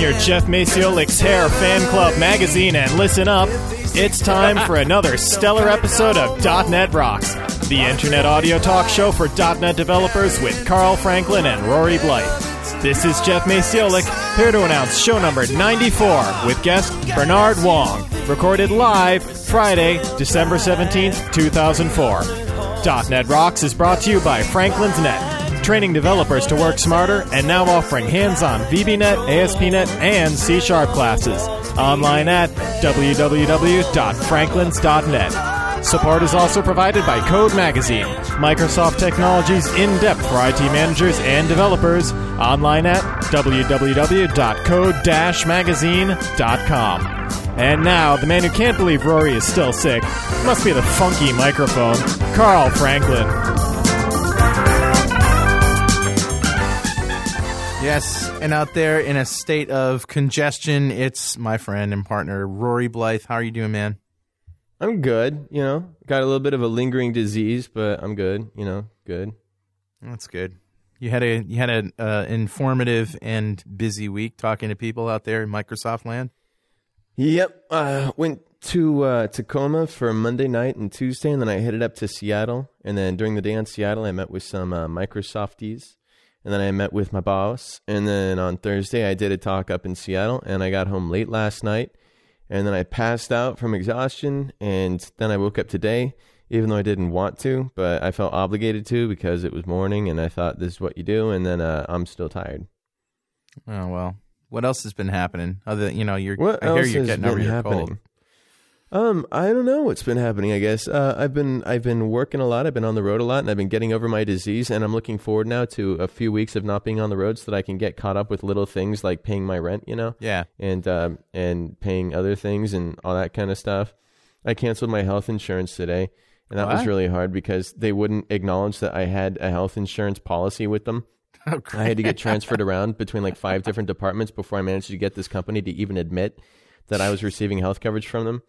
Your Jeff Maciolik's Hair Fan Club magazine and listen up. It's time for another stellar episode of .NET Rocks, the internet audio talk show for .NET developers with Carl Franklin and Rory Blyth. This is Jeff Maciolik, here to announce show number 94 with guest Bernard Wong, recorded live Friday, December 17th, 2004. .NET Rocks is brought to you by Franklin's Net, training developers to work smarter and now offering hands-on VBNet, ASP.NET, and C Sharp classes. Online at www.franklins.net. Support is also provided by Code Magazine, Microsoft Technologies in-depth for IT managers and developers. Online at www.code-magazine.com. And now, the man who can't believe Rory is still sick, must be the funky microphone, Carl Franklin. Yes, and out there in a state of congestion, it's my friend and partner Rory Blyth. How are you doing, man? I'm good. You know, got a little bit of a lingering disease, but I'm good. You know, good. That's good. You had a you had an uh, informative and busy week talking to people out there in Microsoft land. Yep. Uh, went to uh, Tacoma for Monday night and Tuesday, and then I headed up to Seattle. And then during the day in Seattle, I met with some uh, Microsofties, and then I met with my boss. And then on Thursday, I did a talk up in Seattle, and I got home late last night. And then I passed out from exhaustion, and then I woke up today, even though I didn't want to, but I felt obligated to because it was morning, and I thought this is what you do. And then uh, I'm still tired. Oh well, what else has been happening? Other than, you know, you're What I hear else you're getting over your happening? cold. Um, I don't know what's been happening. I guess uh, I've been I've been working a lot. I've been on the road a lot, and I've been getting over my disease. And I'm looking forward now to a few weeks of not being on the road, so that I can get caught up with little things like paying my rent, you know, Yeah. and um, and paying other things and all that kind of stuff. I canceled my health insurance today, and that was What? really hard because they wouldn't acknowledge that I had a health insurance policy with them. Oh, I had to get transferred around between like five different departments before I managed to get this company to even admit that I was receiving health coverage from them.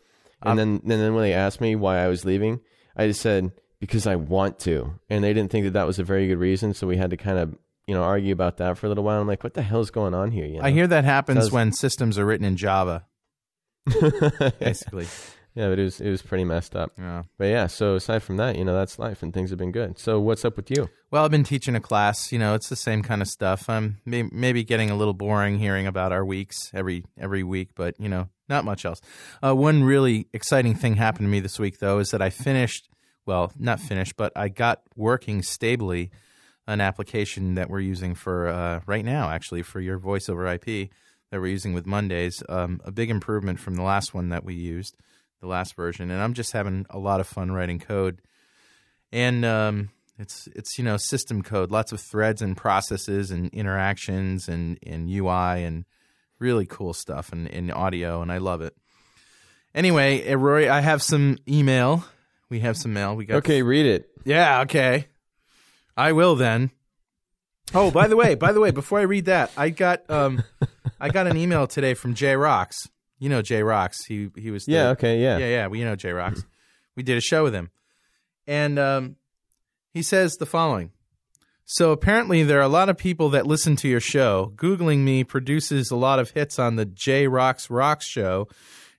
And then, and then when they asked me why I was leaving, I just said because I want to, and they didn't think that that was a very good reason. So we had to kind of you know argue about that for a little while. I'm like, what the hell is going on here? You know? I hear that happens Does- when systems are written in Java, basically. yeah, but it was it was pretty messed up. Yeah. But yeah, so aside from that, you know, that's life, and things have been good. So what's up with you? Well, I've been teaching a class. You know, it's the same kind of stuff. I'm may- maybe getting a little boring hearing about our weeks every every week, but you know, not much else. Uh, one really exciting thing happened to me this week, though, is that I finished. Well, not finished, but I got working stably an application that we're using for uh, right now, actually, for your voice over IP that we're using with Mondays. Um, a big improvement from the last one that we used, the last version, and I'm just having a lot of fun writing code and um, it's it's you know system code, lots of threads and processes and interactions and and UI and really cool stuff and in audio, and I love it. Anyway, uh, Rory, I have some email. We have some mail. We got Okay, read it. yeah, okay. I will then. Oh, by the way, by the way, before I read that, I got um I got an email today from Jay Rocks. You know Jay Rocks. He he was the- Yeah. Okay. Yeah. yeah, yeah, we know Jay Rocks. We did a show with him. And um, he says the following. So apparently there are a lot of people that listen to your show. Googling me produces a lot of hits on the J Rocks Rocks show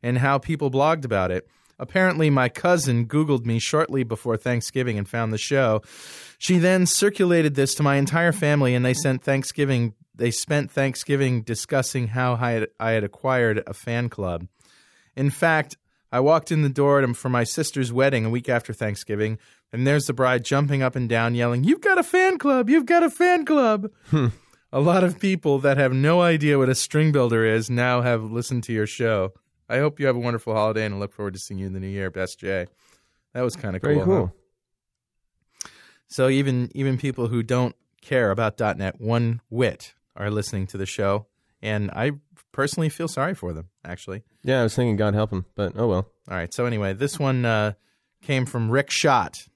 and how people blogged about it. Apparently my cousin Googled me shortly before Thanksgiving and found the show. She then circulated this to my entire family and they sent Thanksgiving they spent Thanksgiving discussing how I had, I had acquired a fan club. In fact, I walked in the door for my sister's wedding a week after Thanksgiving. And there's the bride jumping up and down, yelling, You've got a fan club! You've got a fan club! a lot of people that have no idea what a string builder is now have listened to your show. I hope you have a wonderful holiday and I look forward to seeing you in the new year. Best Jay. That was kind of Very cool. cool. huh? So even even people who don't care about .NET one whit are listening to the show, and I personally feel sorry for them. Actually, Yeah, I was thinking God help them, but oh well. all right. So anyway, this one uh, came from Rick Schott.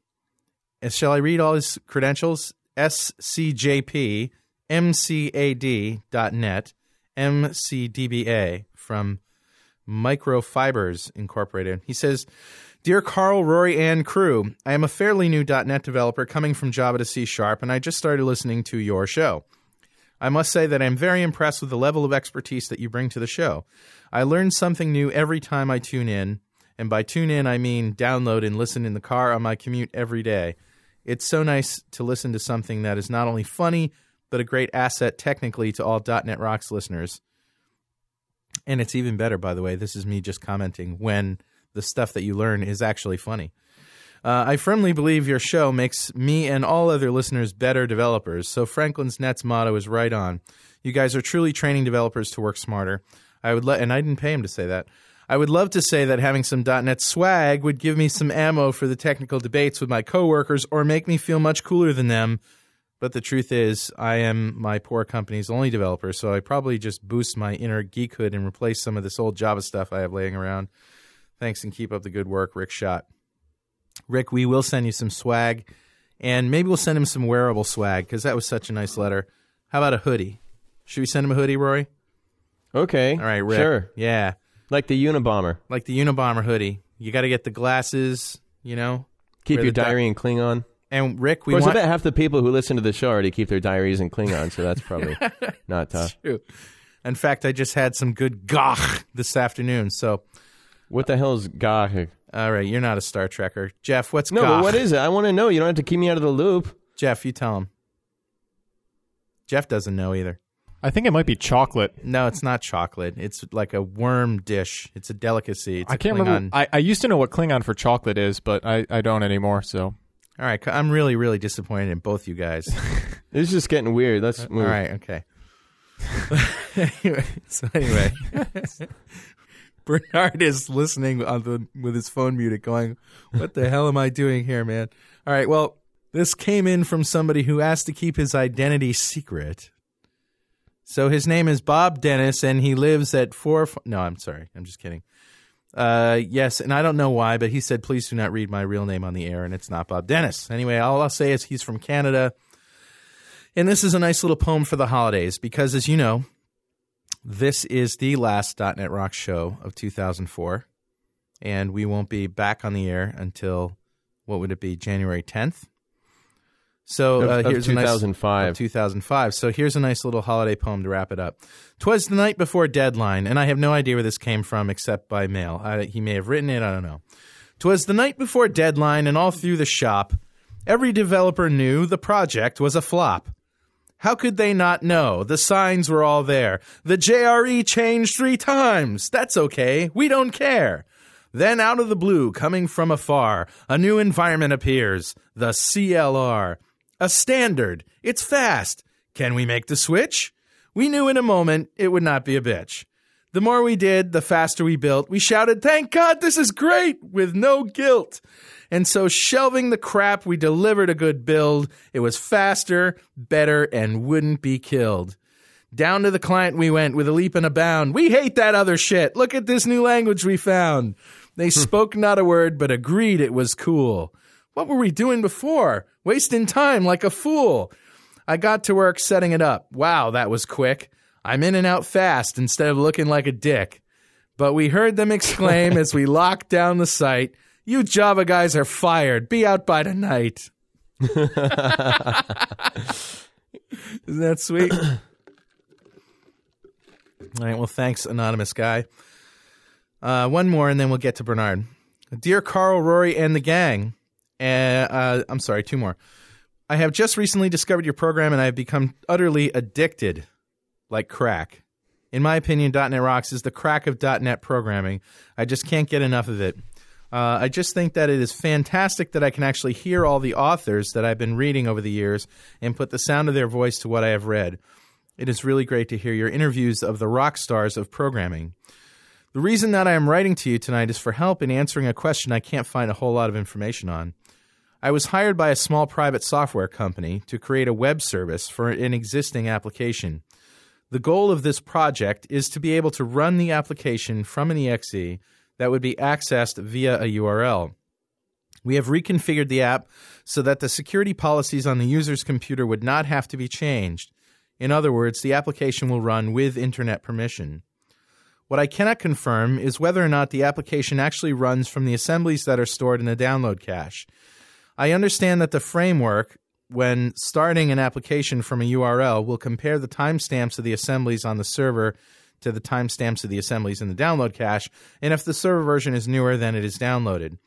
Uh, Shall I read all his credentials? SCJP, MCAD.net, MCDBA from Microfibers Incorporated. He says, Dear Carl, Rory, and crew, I am a fairly new .NET developer coming from Java to C Sharp, and I just started listening to your show. I must say that I'm very impressed with the level of expertise that you bring to the show. I learn something new every time I tune in, and by tune in, I mean download and listen in the car on my commute every day. It's so nice to listen to something that is not only funny, but a great asset technically to all .NET Rocks listeners. And it's even better, by the way. This is me just commenting when the stuff that you learn is actually funny. Uh, I firmly believe your show makes me and all other listeners better developers. So Franklin's Net's motto is right on. You guys are truly training developers to work smarter. I would let, and I didn't pay him to say that. I would love to say that having some .NET swag would give me some ammo for the technical debates with my coworkers or make me feel much cooler than them. But the truth is, I am my poor company's only developer, so I probably just boost my inner geekhood and replace some of this old Java stuff I have laying around. Thanks and keep up the good work, Rick Shot. Rick, we will send you some swag, and maybe we'll send him some wearable swag because that was such a nice letter. How about a hoodie? Should we send him a hoodie, Rory? Okay. All right, Rick. Sure. Yeah, Like the Unabomber. like the Unabomber hoodie. You got to get the glasses, you know. Keep your the di- diary in Klingon. And Rick, Of we course, want I bet half the people who listen to the show already keep their diaries in Klingon, so that's probably not tough. True. In fact, I just had some good gagh this afternoon. So, What the hell is gagh? all right, you're not a Star Trekker, Jeff. What's No, gagh? but what is it? I want to know. You don't have to keep me out of the loop. Jeff? You tell him. Jeff doesn't know either. I think it might be chocolate. No, it's not chocolate. It's like a worm dish. It's a delicacy. It's I a can't Klingon- remember. I, I used to know what Klingon for chocolate is, but I, I don't anymore. So All right, I'm really, really disappointed in both you guys. This is just getting weird. Let's move. All right, okay. anyway, so anyway, Bernard is listening on the with his phone muted, going, "What the hell am I doing here, man?" All right, well, this came in from somebody who asked to keep his identity secret. So his name is Bob Dennis, and he lives at four. No, I'm sorry, I'm just kidding. Uh, yes, and I don't know why, but he said, "Please do not read my real name on the air," and it's not Bob Dennis. Anyway, all I'll say is he's from Canada. And this is a nice little poem for the holidays because, as you know, this is the last .NET Rock show of 2004, and we won't be back on the air until what would it be, January 10th? So uh, of here's a nice- 2005. of 2005. So here's a nice little holiday poem to wrap it up. Twas the night before deadline, and I have no idea where this came from except by mail. I, he may have written it. I don't know. Twas the night before deadline, and all through the shop, every developer knew the project was a flop. How could they not know? The signs were all there. The JRE changed three times. That's okay. We don't care. Then out of the blue, coming from afar, a new environment appears. The CLR. A standard. It's fast. Can we make the switch? We knew in a moment it would not be a bitch. The more we did, the faster we built. We shouted, Thank God this is great, with no guilt. And so, shelving the crap, we delivered a good build. It was faster, better, and wouldn't be killed. Down to the client we went with a leap and a bound. We hate that other shit. Look at this new language we found. They hmm. spoke not a word, but agreed it was cool. What were we doing before? Wasting time like a fool. I got to work setting it up. Wow, that was quick. I'm in and out fast instead of looking like a dick. But we heard them exclaim as we locked down the site, You Java guys are fired. Be out by tonight. Isn't that sweet? All right, well, thanks, anonymous guy. Uh, one more, and then we'll get to Bernard. Dear Carl, Rory, and the gang. Uh, uh, I'm sorry, two more. I have just recently discovered your program, and I have become utterly addicted, like crack. In my opinion, .NET Rocks is the crack of .NET programming. I just can't get enough of it. Uh, I just think that it is fantastic that I can actually hear all the authors that I've been reading over the years and put the sound of their voice to what I have read. It is really great to hear your interviews of the rock stars of programming. The reason that I am writing to you tonight is for help in answering a question I can't find a whole lot of information on. I was hired by a small private software company to create a web service for an existing application. The goal of this project is to be able to run the application from an exe that would be accessed via a URL. We have reconfigured the app so that the security policies on the user's computer would not have to be changed. In other words, the application will run with internet permission. What I cannot confirm is whether or not the application actually runs from the assemblies that are stored in the download cache. I understand that the framework, when starting an application from a URL, will compare the timestamps of the assemblies on the server to the timestamps of the assemblies in the download cache, and if the server version is newer, then it is downloaded.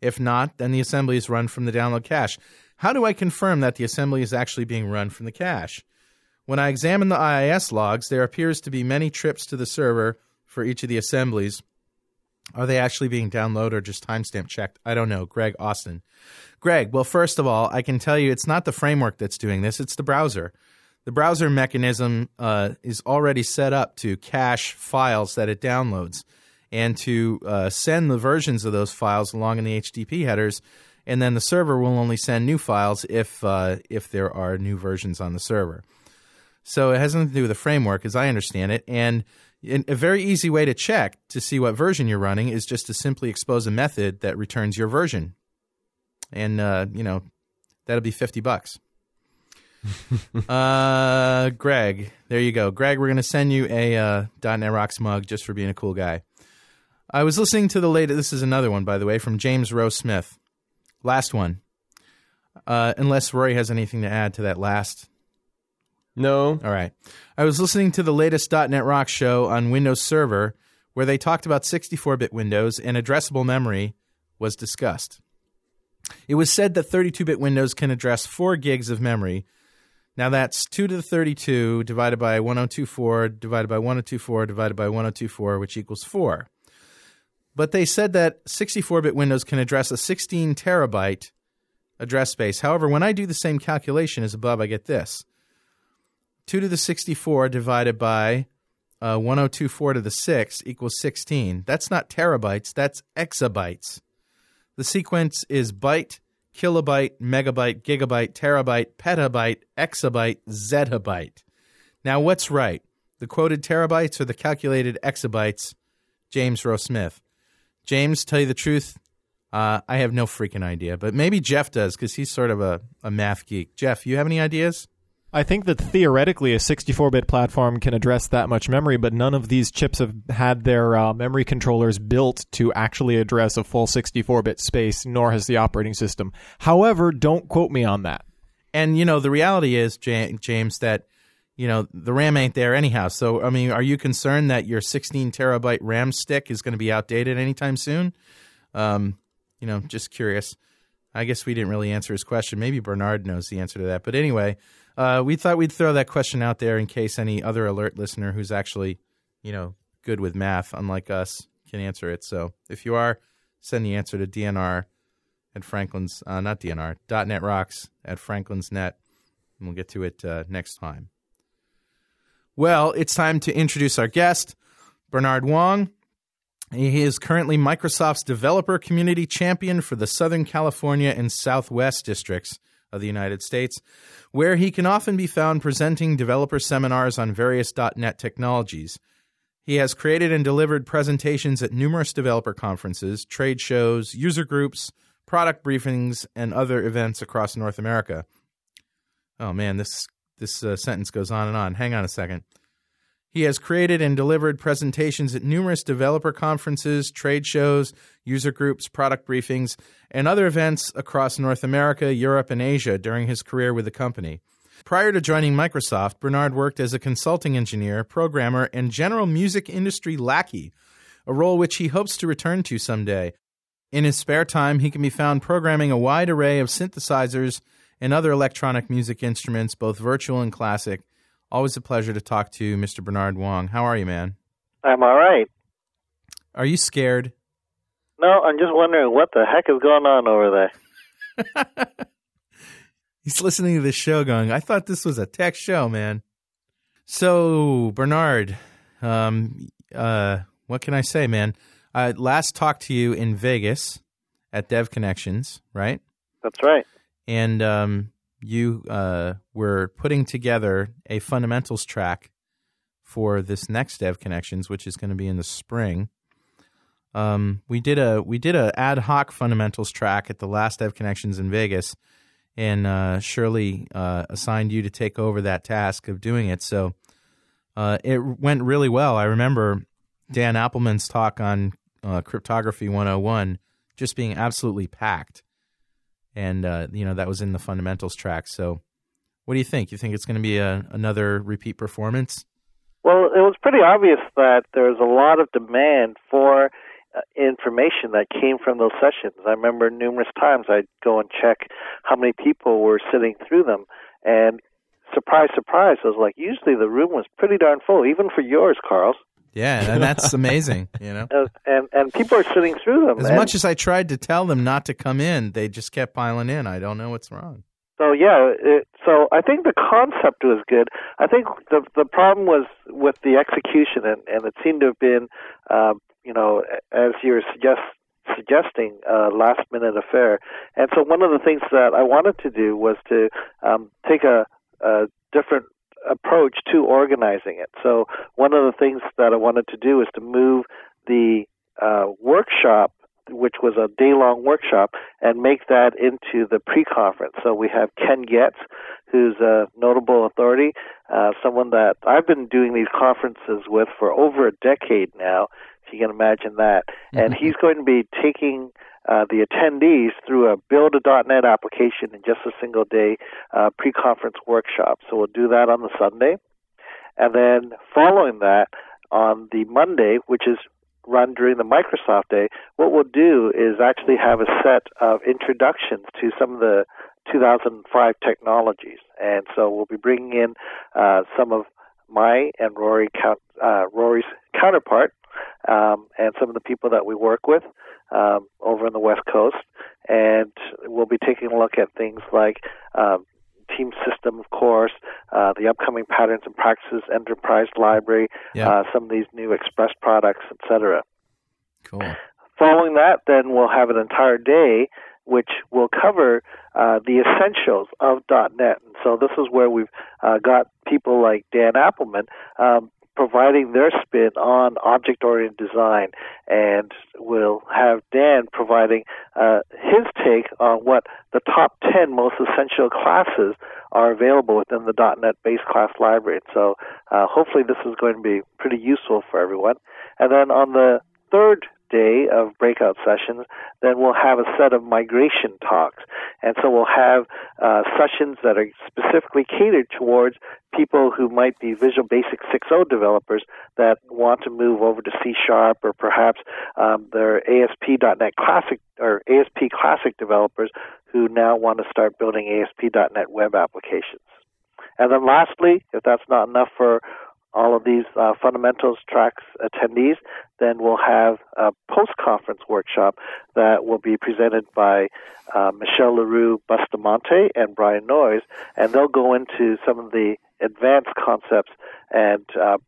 If not, then the assembly is run from the download cache. How do I confirm that the assembly is actually being run from the cache? When I examine the IIS logs, there appears to be many trips to the server for each of the assemblies. Are they actually being downloaded or just timestamp checked? I don't know. Greg Austin. Greg, well, first of all, I can tell you it's not the framework that's doing this, it's the browser. The browser mechanism uh, is already set up to cache files that it downloads and to uh, send the versions of those files along in the HTTP headers. And then the server will only send new files if uh, if there are new versions on the server. So it has nothing to do with the framework, as I understand it. And a very easy way to check to see what version you're running is just to simply expose a method that returns your version, and uh, you know that'll be fifty bucks. uh, Greg, there you go. Greg, we're going to send you a uh, .NET Rocks mug just for being a cool guy. I was listening to the latest. This is another one, by the way, from James Rowe Smith. Last one. Uh, unless Rory has anything to add to that last. No. All right. I was listening to the latest .NET Rock show on Windows Server, where they talked about 64-bit Windows and addressable memory was discussed. It was said that 32-bit Windows can address 4 gigs of memory, now that's 2 to the 32 divided by 1024 divided by 1024 divided by 1024, which equals 4. But they said that 64 bit Windows can address a 16 terabyte address space. However, when I do the same calculation as above, I get this 2 to the 64 divided by uh, 1024 to the 6 equals 16. That's not terabytes, that's exabytes. The sequence is byte kilobyte, megabyte, gigabyte, terabyte, petabyte, exabyte, zettabyte. Now, what's right? The quoted terabytes or the calculated exabytes? James Rowe Smith. James, tell you the truth, uh, I have no freaking idea, but maybe Jeff does because he's sort of a, a math geek. Jeff, you have any ideas? I think that theoretically a 64-bit platform can address that much memory, but none of these chips have had their uh, memory controllers built to actually address a full 64-bit space, nor has the operating system. However, don't quote me on that. And you know, the reality is, James, that you know the RAM ain't there anyhow. So, I mean, are you concerned that your 16 terabyte RAM stick is going to be outdated anytime soon? Um, you know, just curious. I guess we didn't really answer his question. Maybe Bernard knows the answer to that. But anyway, uh, we thought we'd throw that question out there in case any other alert listener who's actually, you know, good with math, unlike us, can answer it. So if you are, send the answer to DNR at Franklin's, uh, not DNR, .NET Rocks at Franklin's Net, and we'll get to it uh, next time. Well, it's time to introduce our guest, Bernard Wong. He is currently Microsoft's Developer Community Champion for the Southern California and Southwest districts of the United States, where he can often be found presenting developer seminars on various .NET technologies. He has created and delivered presentations at numerous developer conferences, trade shows, user groups, product briefings, and other events across North America. Oh man, this this uh, sentence goes on and on. Hang on a second. He has created and delivered presentations at numerous developer conferences, trade shows, user groups, product briefings, and other events across North America, Europe, and Asia during his career with the company. Prior to joining Microsoft, Bernard worked as a consulting engineer, programmer, and general music industry lackey, a role which he hopes to return to someday. In his spare time, he can be found programming a wide array of synthesizers and other electronic music instruments, both virtual and classic, Always a pleasure to talk to Mr. Bernard Wong. How are you, man? I'm all right. Are you scared? No, I'm just wondering what the heck is going on over there. He's listening to this show going, I thought this was a tech show, man. So, Bernard, um, uh, what can I say, man? I last talked to you in Vegas at Dev Connections, right? That's right. And um, you uh, were putting together a fundamentals track for this next Dev Connections, which is going to be in the spring. Um, we did a we did a ad hoc fundamentals track at the last Dev Connections in Vegas, and uh, Shirley uh, assigned you to take over that task of doing it. So uh, it went really well. I remember Dan Appleman's talk on uh, Cryptography 101 just being absolutely packed, and uh, you know that was in the fundamentals track. So, what do you think? You think it's going to be a, another repeat performance? Well, it was pretty obvious that there was a lot of demand for uh, information that came from those sessions. I remember numerous times I'd go and check how many people were sitting through them, and surprise, surprise, I was like, usually the room was pretty darn full, even for yours, Carl. Yeah, and that's amazing, you know. Uh, and and people are sitting through them. As and much as I tried to tell them not to come in, they just kept piling in. I don't know what's wrong. so yeah, it, so I think the concept was good. I think the the problem was with the execution, and, and it seemed to have been, um, you know, as you're suggest, suggesting, a last minute affair. And so one of the things that I wanted to do was to um, take a, a different approach to organizing it. So one of the things that I wanted to do is to move the uh, workshop, which was a day long workshop, and make that into the pre conference. So we have Ken Getz, who's a notable authority, uh, someone that I've been doing these conferences with for over a decade now, if you can imagine that. And he's going to be taking uh, the attendees through a build a .NET application in just a single day uh, pre-conference workshop. So we'll do that on the Sunday, and then following that on the Monday, which is run during the Microsoft Day, what we'll do is actually have a set of introductions to some of the 2005 technologies, and so we'll be bringing in uh, some of my and Rory uh, Rory's counterpart, um, and some of the people that we work with um, over in the West Coast, and we'll be taking a look at things like um, Team System, of course, uh, the upcoming Patterns and Practices Enterprise Library, Yeah. uh, some of these new Express products, etc. Cool. Following that, then we'll have an entire day which will cover uh, the essentials of .NET. And so this is where we've uh, got people like Dan Appleman um, providing their spin on object-oriented design, and we'll have Dan providing uh, his take on what the top 10 most essential classes are available within the .NET base class library. So uh, hopefully this is going to be pretty useful for everyone. And then on the third day of breakout sessions, then we'll have a set of migration talks. And so we'll have uh, sessions that are specifically catered towards people who might be Visual Basic 6.0 developers that want to move over to C Sharp or perhaps um, they're ASP.NET Classic or ASP Classic developers who now want to start building ASP.NET web applications. And then lastly, if that's not enough for all of these uh, fundamentals tracks attendees, then we'll have a post-conference workshop that will be presented by uh, Michele Leroux Bustamante and Brian Noyes, and they'll go into some of the advanced concepts and uh,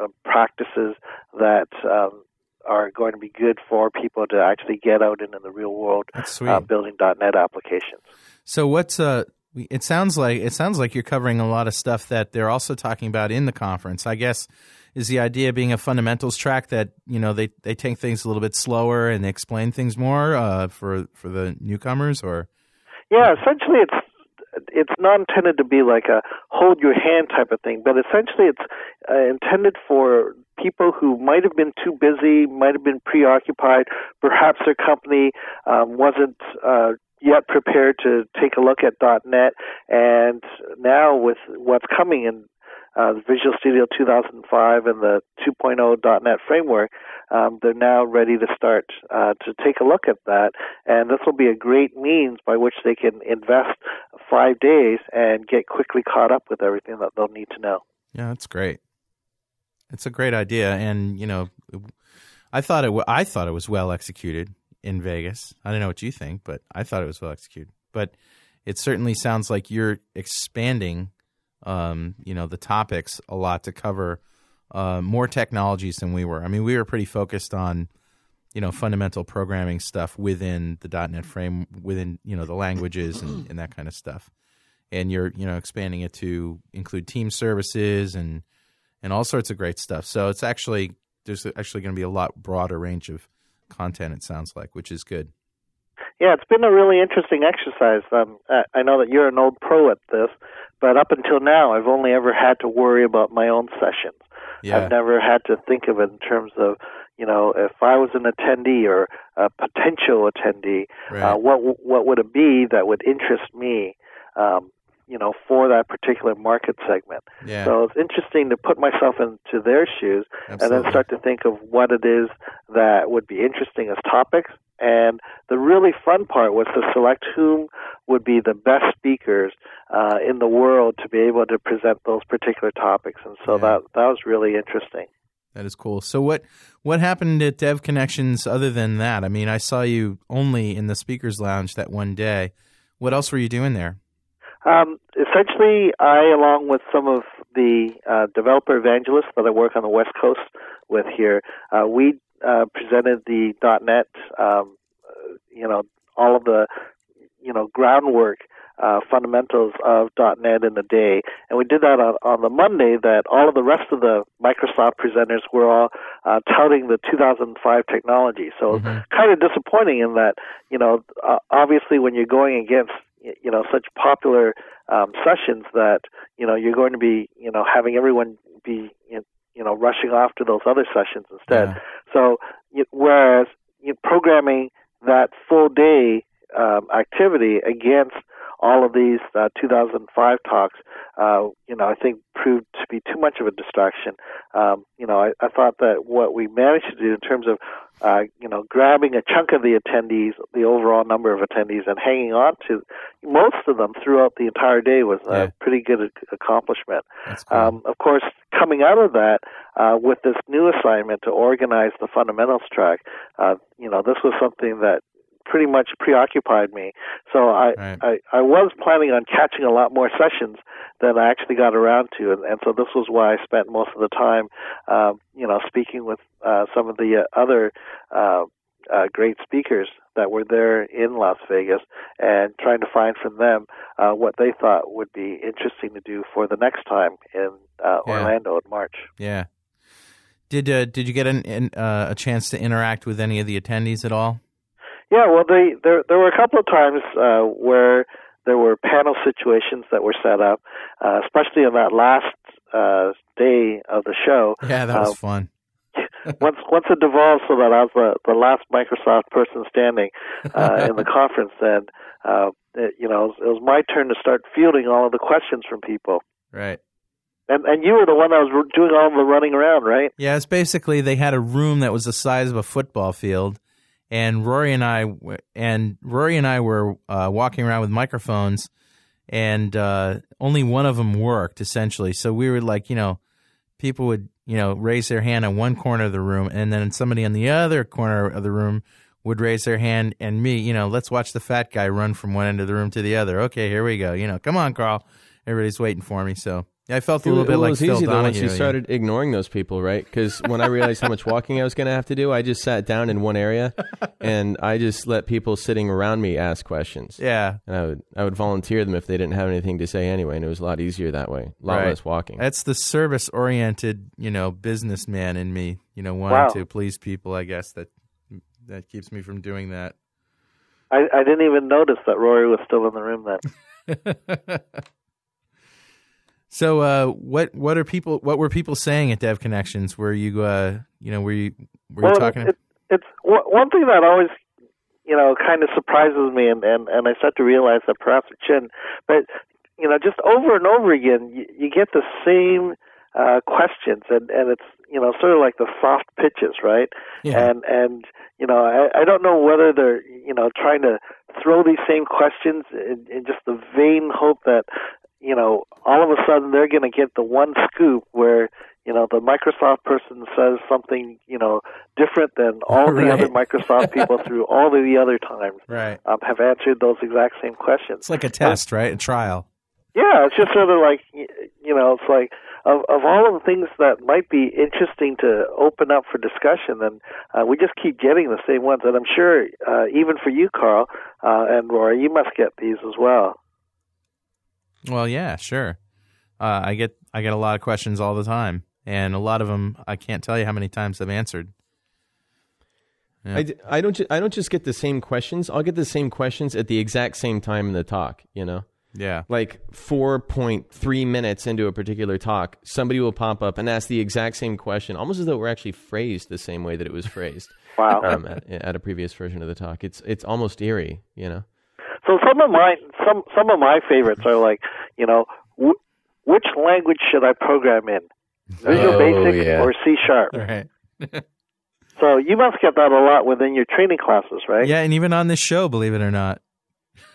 uh, practices that um, are going to be good for people to actually get out into the real world uh, building .NET applications. So what's uh we- it sounds like it sounds like you're covering a lot of stuff that they're also talking about in the conference. I guess is the idea being a fundamentals track that you know they, they take things a little bit slower and explain things more uh, for for the newcomers or Yeah, essentially it's it's not intended to be like a hold your hand type of thing, but essentially it's uh, intended for people who might have been too busy, might have been preoccupied, perhaps their company um, wasn't uh, yet prepared to take a look at .NET, and now with what's coming in uh, Visual Studio 2005 and the 2.0 .NET framework, um, they're now ready to start uh, to take a look at that, and this will be a great means by which they can invest five days and get quickly caught up with everything that they'll need to know. yeah, that's great. It's a great idea, and you know, I thought it w- I thought it was well executed. In Vegas. I don't know what you think, but I thought it was well executed. But it certainly sounds like you're expanding, um, you know, the topics a lot to cover uh, more technologies than we were. I mean, we were pretty focused on, you know, fundamental programming stuff within the .NET frame, within you know the languages and, and that kind of stuff. And you're you know expanding it to include team services and and all sorts of great stuff. So it's actually there's actually going to be a lot broader range of content. It sounds like, which is good. Yeah, it's been a really interesting exercise. Um, I know that you're an old pro at this, but up until now, I've only ever had to worry about my own sessions. Yeah. I've never had to think of it in terms of, you know, if I was an attendee or a potential attendee, Right. uh, what what would it be that would interest me, um, you know, for that particular market segment? Yeah. So it's interesting to put myself into their shoes and then start to think of what it is that would be interesting as topics. And the really fun part was to select whom would be the best speakers uh, in the world to be able to present those particular topics. And so Yeah. that that was really interesting. That is cool. So what what happened at Dev Connections other than that? I mean, I saw you only in the speakers lounge that one day. What else were you doing there? Um, essentially, I, along with some of the uh, developer evangelists that I work on the West Coast with here, uh, we uh, presented the .NET, um, uh, you know, all of the, you know, groundwork uh, fundamentals of .NET in the day, and we did that on, on the Monday. That all of the rest of the Microsoft presenters were all uh, touting the 2005 technology. So Mhm. kind of disappointing in that, you know, uh, obviously when you're going against you know such popular um, sessions that you know you're going to be you know having everyone be you know rushing off to those other sessions instead. Yeah. So y- whereas you know, programming that full day um, activity against all of these uh, 2005 talks, uh, you know, I think proved to be too much of a distraction. Um, you know, I, I thought that what we managed to do in terms of, uh, you know, grabbing a chunk of the attendees, the overall number of attendees, and hanging on to most of them throughout the entire day was a Yeah. pretty good ac- accomplishment. Cool. Um, of course, coming out of that uh, with this new assignment to organize the fundamentals track, uh, you know, this was something that pretty much preoccupied me. So I, Right. I, I was planning on catching a lot more sessions than I actually got around to, and, and so this was why I spent most of the time, um, you know, speaking with uh, some of the uh, other. Uh, uh, great speakers that were there in Las Vegas and trying to find from them uh, what they thought would be interesting to do for the next time in uh, Yeah. Orlando in March. yeah. Did uh, did you get an, an, uh, a chance to interact with any of the attendees at all? Yeah, well, they, there there were a couple of times uh, where there were panel situations that were set up, uh, especially on that last uh, day of the show. Yeah, that was Uh, fun. once once it devolved so that I was the, the last Microsoft person standing uh, in the conference, then uh, it, you know it was, it was my turn to start fielding all of the questions from people. Right. And and you were the one that was doing all the running around, right? Yeah, it's basically they had a room that was the size of a football field, and Rory and I and Rory and I were uh, walking around with microphones, and uh, only one of them worked essentially. So we were like, you know, people would you know raise their hand in one corner of the room, and then somebody in the other corner of the room would raise their hand, and me, you know, let's watch the fat guy run from one end of the room to the other. Okay, here we go. You know, come on, Carl. Everybody's waiting for me, so. I felt a little it, bit it like was Phil easy though once you know. started ignoring those people, right? Because when I realized how much walking I was going to have to do, I just sat down in one area and I just let people sitting around me ask questions. Yeah, And I would I would volunteer them if they didn't have anything to say anyway, and it was a lot easier that way, a lot Right. less walking. That's the service oriented, you know, businessman in me, you know, wanting Wow. to please people, I guess that that keeps me from doing that. I, I didn't even notice that Rory was still in the room then. so uh what what are people what were people saying at Dev Connections? Were you uh you know, were you were you talking it, it's one one thing that always, you know, kind of surprises me, and and and I start to realize that perhaps it shouldn't. But you know, just over and over again, you, you get the same uh, questions, and and it's you know sort of like the soft pitches, right? Yeah. And and you know, I, I don't know whether they're you know trying to throw these same questions in, in just the vain hope that you know all of a sudden they're going to get the one scoop where you know the Microsoft person says something you know different than all the other Microsoft people through all of the other times Right. um, have answered those exact same questions. It's like a test, right? A trial. Yeah, it's just sort of like you know, it's like of of all of the things that might be interesting to open up for discussion, then uh, we just keep getting the same ones, and I'm sure uh, even for you, Carl uh, and Rory, you must get these as well. Well, yeah, sure. Uh, I get I get a lot of questions all the time, and a lot of them I can't tell you how many times I've answered. Yeah. I, d- I don't ju- I don't just get the same questions. I'll get the same questions at the exact same time in the talk. You know, Yeah. like four point three minutes into a particular talk, somebody will pop up and ask the exact same question, almost as though it were actually phrased the same way that it was phrased Wow. um, at, at a previous version of the talk. It's it's almost eerie. You know. So some of my some some of my favorites are like you know wh- which language should I program in Visual Oh, Basic yeah. or C Sharp. All right. So you must get that a lot within your training classes, right? Yeah, and even on this show, believe it or not.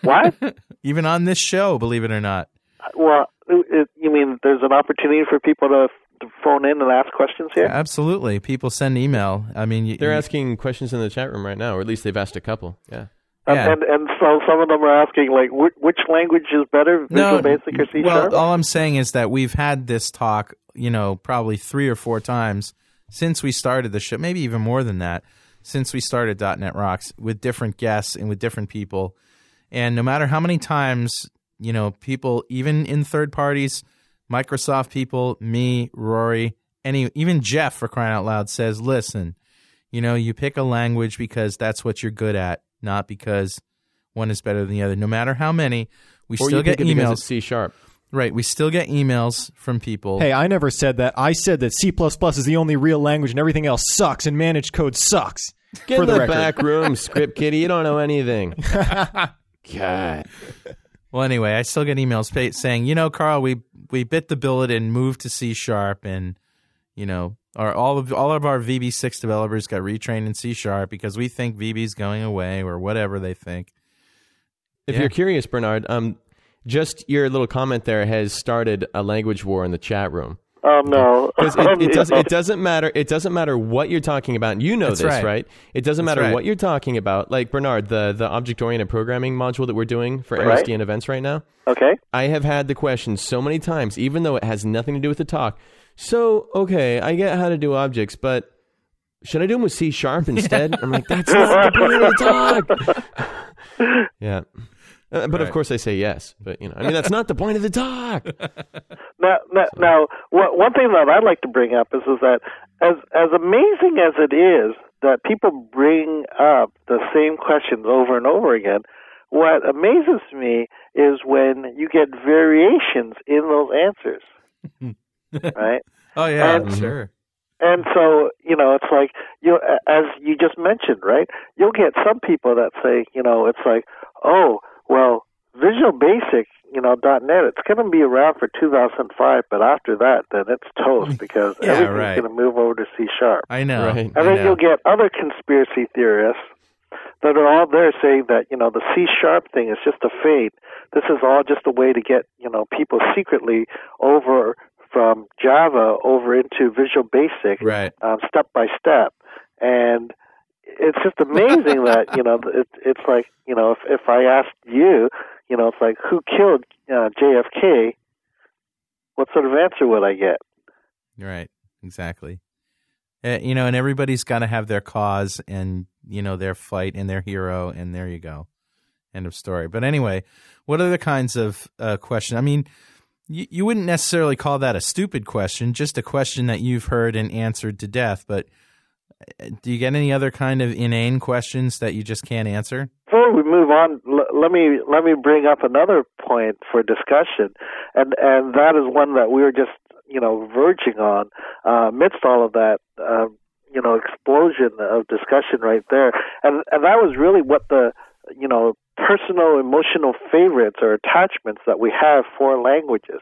What? Even on this show, believe it or not. well, it, you mean there's an opportunity for people to, to phone in and ask questions here? Absolutely. People send email. I mean, you, They're you- asking questions in the chat room right now, or at least they've asked a couple. Yeah. And, Yeah. and and so some of them are asking like which, which language is better, Visual Basic or C well, all I'm saying is that we've had this talk, you know, probably three or four times since we started the show, maybe even more than that, since we started .NET Rocks with different guests and with different people. And no matter how many times, you know, people, even in third parties, Microsoft people, me, Rory, any, even Jeff, for crying out loud, says, listen, you know, you pick a language because that's what you're good at, not because one is better than the other. No matter how many, we Or still you get pick emails. it's C sharp. Right. We still get emails from people. Hey, I never said that. I said that C is the only real language and everything else sucks and managed code sucks. Get for in the, the, back room, script kiddie. You don't know anything. God. Well, anyway, I still get emails saying, you know, Carl, we we bit the bullet and moved to C sharp, and you know, our all of all of our VB6 developers got retrained in C sharp because we think VB's going away or whatever they think. If Yeah. you're curious, Bernard, um, just your little comment there has started a language war in the chat room. oh no, Because it, it, does, no. it doesn't matter. It doesn't matter what you're talking about. and You know That's this, right. right. It doesn't That's matter right. what you're talking about. Like Bernard, the the object oriented programming module that we're doing for Right. MSDN events right now. Okay. I have had the question so many times, even though it has nothing to do with the talk. So, okay, I get how to do objects, but should I do them with C sharp instead? I'm like, that's not the point of the talk. yeah. Uh, but of course I say yes. But, you know, I mean, that's not the point of the talk. Now, now, now one one thing that I'd like to bring up is, is that as as amazing as it is that people bring up the same questions over and over again, what amazes me is when you get variations in those answers, right? Oh yeah, And- sure. And so, you know, it's like you as you just mentioned, right? You'll get some people that say, you know, it's like, oh, well, Visual Basic, you know, .NET, it's going to be around for 2005, but after that, then it's toast because Yeah, everything's right. going to move over to C sharp. I know. Right. And I then know. you'll get other conspiracy theorists that are all there saying that, you know, the C sharp thing is just a fade. This is all just a way to get, you know, people secretly over from Java over into Visual Basic Right. um, step by step. And it's just amazing that, you know, it, it's like, you know, if, if I asked you, you know, it's like, who killed uh, JFK? What sort of answer would I get? Right. Exactly. Uh, you know, and everybody's got to have their cause and you know their fight and their hero, and there you go. End of story. But anyway, what other kinds of uh, questions? I mean, you, you wouldn't necessarily call that a stupid question, just a question that you've heard and answered to death. But uh, do you get any other kind of inane questions that you just can't answer? Before we move on, l- let me let me bring up another point for discussion, and and that is one that we were just you know verging on uh, amidst all of that uh, you know explosion of discussion right there, and and that was really what the you know personal emotional favorites or attachments that we have for languages,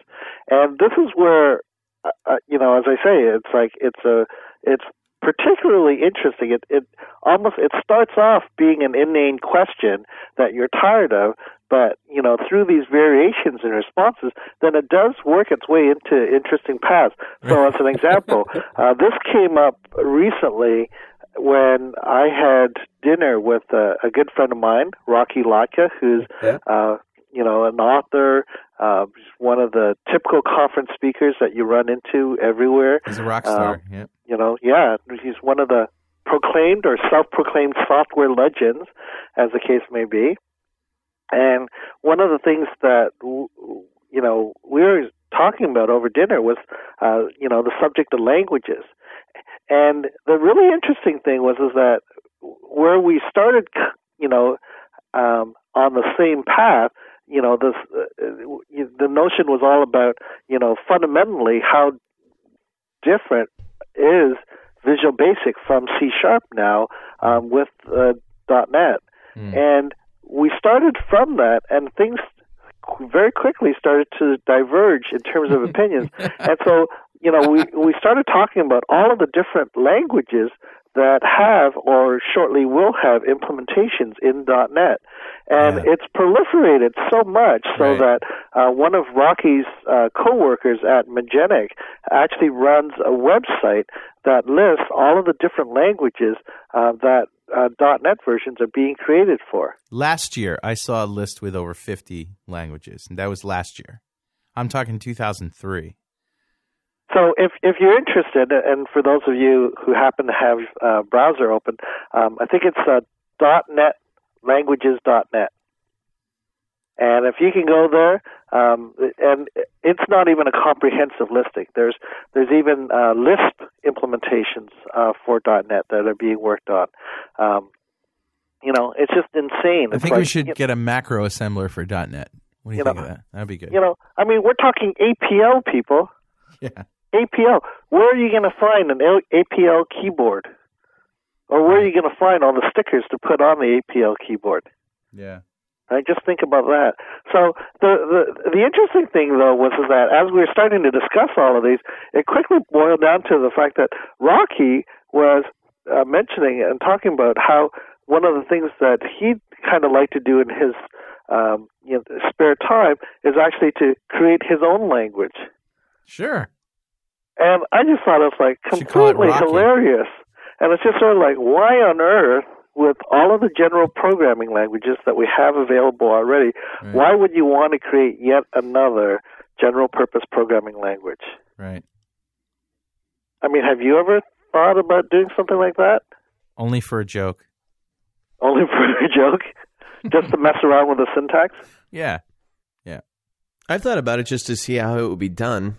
and this is where uh, uh, you know as I say it's like it's a it's particularly interesting. It it almost it starts off being an inane question that you're tired of, but you know through these variations in responses, then it does work its way into interesting paths. So, as an example, uh, this came up recently when I had dinner with a, a good friend of mine, Rocky Lhotka, who's Yeah. uh, you know an author, uh, one of the typical conference speakers that you run into everywhere. He's a rock star. yeah. You know, yeah, he's one of the proclaimed or self-proclaimed software legends, as the case may be. And one of the things that you know we were talking about over dinner was, uh, you know, the subject of languages. And the really interesting thing was is that where we started, you know, um, on the same path, you know, this uh, the notion was all about, you know, fundamentally how different is Visual Basic from C Sharp now um, with uh, .NET, Mm. and we started from that, and things very quickly started to diverge in terms of opinions, and so you know we we started talking about all of the different languages that have or shortly will have implementations in .NET, and Yeah. it's proliferated so much so Right. that uh, one of Rocky's uh, coworkers at Magenic actually runs a website that lists all of the different languages uh, that uh, .NET versions are being created for. Last year, I saw a list with over 50 languages, and that was last year. I'm talking 2003. So if if you're interested, and for those of you who happen to have uh, browser open, um, I think it's uh, .NET languages.net. And if you can go there, um, and it's not even a comprehensive listing. There's there's even uh, Lisp implementations uh, for .NET that are being worked on. Um, you know, it's just insane. I It's think we should get a macro assembler for .NET. What do you, You think know, of that? That'd be good. You know, I mean, we're talking APL people. yeah. APL. Where are you going to find an APL keyboard? Or where are you going to find all the stickers to put on the APL keyboard? Yeah. Right? Just think about that. So the the the interesting thing though was that as we were starting to discuss all of these, it quickly boiled down to the fact that Rocky was uh, mentioning and talking about how one of the things that he'd kind of liked to do in his um, you know, spare time is actually to create his own language. Sure. And I just thought it was like Should call it completely hilarious. And it's just sort of like, why on earth, with all of the general programming languages that we have available already, Right. why would you want to create yet another general purpose programming language? Right. I mean, have you ever thought about doing something like that? Only for a joke. Only for a joke? just to mess around with the syntax? Yeah. Yeah. I've thought about it just to see how it would be done.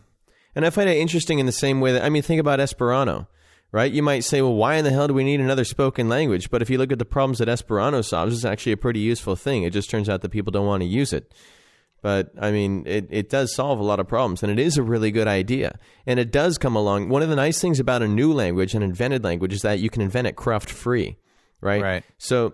And I find it interesting in the same way that, I mean, think about Esperanto, right? You might say, well, why in the hell do we need another spoken language? But if you look at the problems that Esperanto solves, it's actually a pretty useful thing. It just turns out that people don't want to use it. But I mean, it, it does solve a lot of problems, and it is a really good idea. And it does come along. One of the nice things about a new language, an invented language, is that you can invent it cruft free, right? Right. So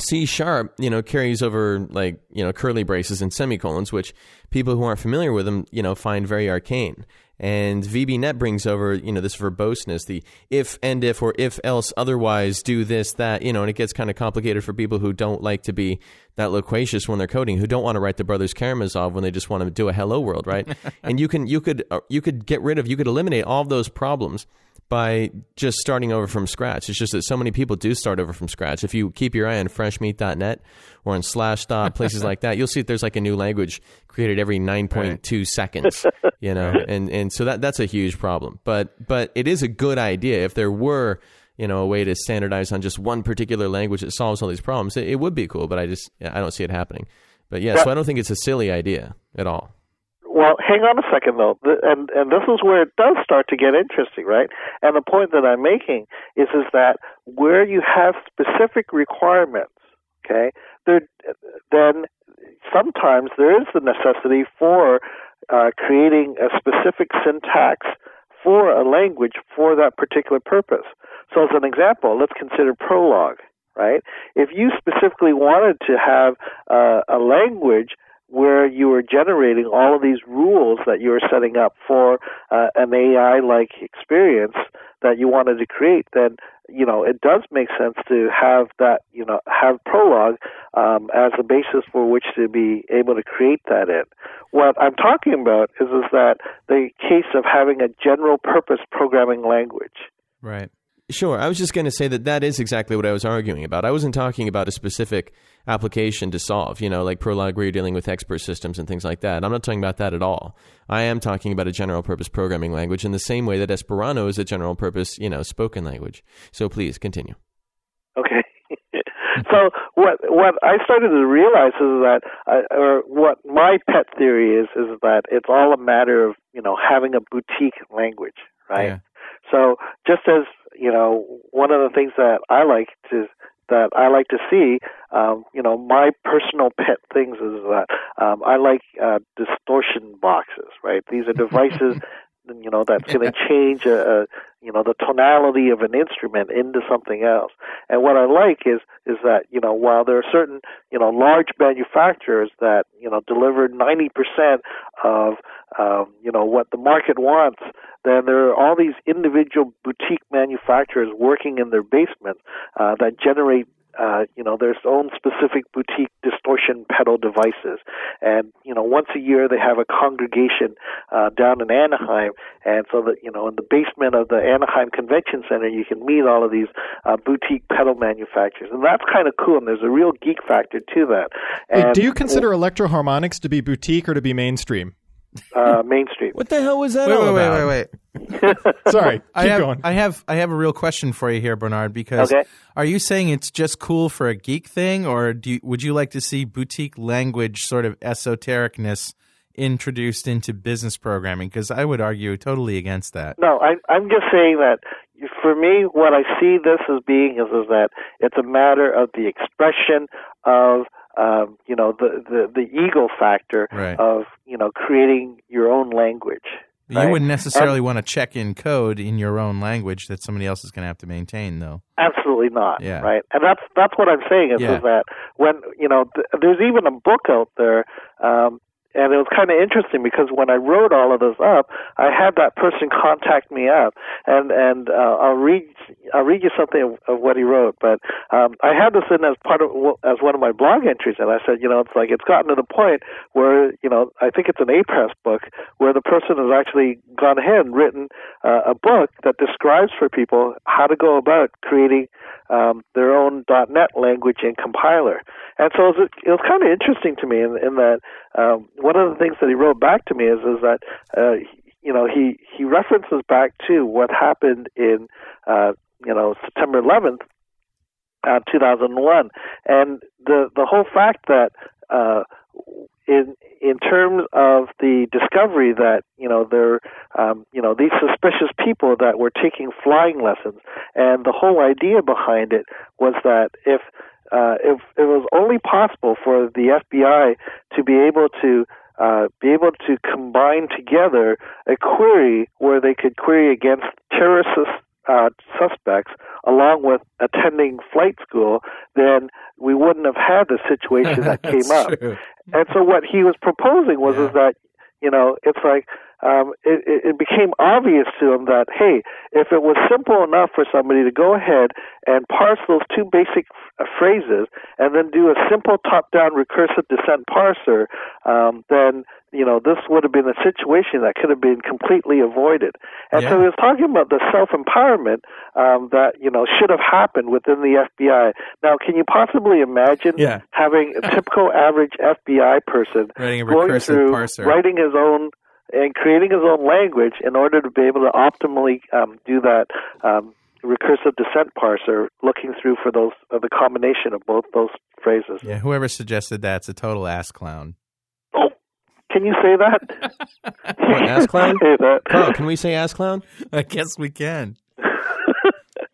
C sharp, you know, carries over like, you know, curly braces and semicolons, which people who aren't familiar with them, you know, find very arcane. And VBNet brings over, you know, this verboseness, the if and if or if else otherwise do this, that, you know, and it gets kind of complicated for people who don't like to be that loquacious when they're coding, who don't want to write the Brothers Karamazov when they just want to do a hello world, right? and you can, you could, uh, you could get rid of, you could eliminate all of those problems by just starting over from scratch. It's just that so many people do start over from scratch. If you keep your eye on freshmeat.net or on Slashdot, places like that, you'll see that there's like a new language created every 9.2 seconds, you know, and, and so that, that's a huge problem. But, but it is a good idea. If there were, you know, a way to standardize on just one particular language that solves all these problems, it, it would be cool, but I just, I don't see it happening. But yeah, so I don't think it's a silly idea at all. Well, hang on a second though, and and this is where it does start to get interesting, right? And the point that I'm making is is that where you have specific requirements, okay, there then sometimes there is the necessity for uh, creating a specific syntax for a language for that particular purpose. So, as an example, let's consider Prolog, right? If you specifically wanted to have uh, a language where you were generating all of these rules that you were setting up for uh, an AI like experience that you wanted to create, then you know, it does make sense to have that, you know, have Prolog um, as a basis for which to be able to create that in. What I'm talking about is is that the case of having a general purpose programming language. Right. Sure. I was just going to say that that is exactly what I was arguing about. I wasn't talking about a specific application to solve, you know, like Prolog where you're dealing with expert systems and things like that. I'm not talking about that at all. I am talking about a general purpose programming language in the same way that Esperanto is a general purpose, you know, spoken language. So please continue. Okay. so what what I started to realize is that, uh, or what my pet theory is, is that it's all a matter of you know having a boutique language, right? Yeah. So just as you know, one of the things that I like to that I like to see, um, you know, my personal pet things is that um, I like uh, distortion boxes, right? These are devices, you know, that's going to change a, a, you know, the tonality of an instrument into something else. And what I like is is that you know, while there are certain you know large manufacturers that you know deliver ninety percent of um, you know what the market wants, then there are all these individual boutique manufacturers working in their basements uh, that generate uh, you know, their own specific boutique distortion pedal devices. And, you know, once a year they have a congregation uh, down in Anaheim. And so that, you know, in the basement of the Anaheim Convention Center, you can meet all of these uh, boutique pedal manufacturers. And that's kind of cool. And there's a real geek factor to that. Wait, do you consider Electro-Harmonix to be boutique or to be mainstream? Uh, Main Street? What the hell was that Wait, all wait, about? wait, wait, wait. Sorry, keep I have, going. I have, I have a real question for you here, Bernard. Because Okay. are you saying it's just cool for a geek thing, or do you, would you like to see boutique language sort of esotericness introduced into business programming? Because I would argue totally against that. No, I, I'm just saying that for me, what I see this as being is, is that it's a matter of the expression of, um, you know, the, the, the ego factor Right. of, you know, creating your own language. You right? wouldn't necessarily want to check in code in your own language that somebody else is going to have to maintain, though. Absolutely not. Yeah. Right. And that's that's what I'm saying is, Yeah. is that when you know th- there's even a book out there. Um, and it was kind of interesting because when I wrote all of this up, I had that person contact me up, and and uh, I'll read I'll read you something of, of what he wrote. But um, I had this in as part of as one of my blog entries, and I said, you know, it's like it's gotten to the point where you know I think it's an Apress book where the person has actually gone ahead and written uh, a book that describes for people how to go about creating um, their own .NET language and compiler. And so it was, it was kind of interesting to me in, in that um, one of the things that he wrote back to me is is that uh, you know he he references back to what happened in uh, you know September 11th, uh, 2001, and the the whole fact that uh, in in terms of the discovery that you know there um, you know these suspicious people that were taking flying lessons, and the whole idea behind it was that if uh, if it was only possible for the FBI to be able to uh, be able to combine together a query where they could query against terrorist uh, suspects along with attending flight school, then we wouldn't have had the situation that came up. true. And so what he was proposing was Yeah. is that you know it's like um, it, it it became obvious to him that hey, if it was simple enough for somebody to go ahead and parse those two basic f- phrases and then do a simple top-down recursive descent parser, um, then you know this would have been a situation that could have been completely avoided. And so he was talking about the self-empowerment um, that you know should have happened within the FBI. Now, can you possibly imagine Yeah. having a typical average FBI person Writing a recursive parser. writing his own and creating his own language in order to be able to optimally um, do that um, recursive descent parser, looking through for those uh, the combination of both those phrases. Yeah, whoever suggested that's a total ass clown. Oh, can you say that? What, ass clown? say that. Carl, can we say ass clown? I guess we can.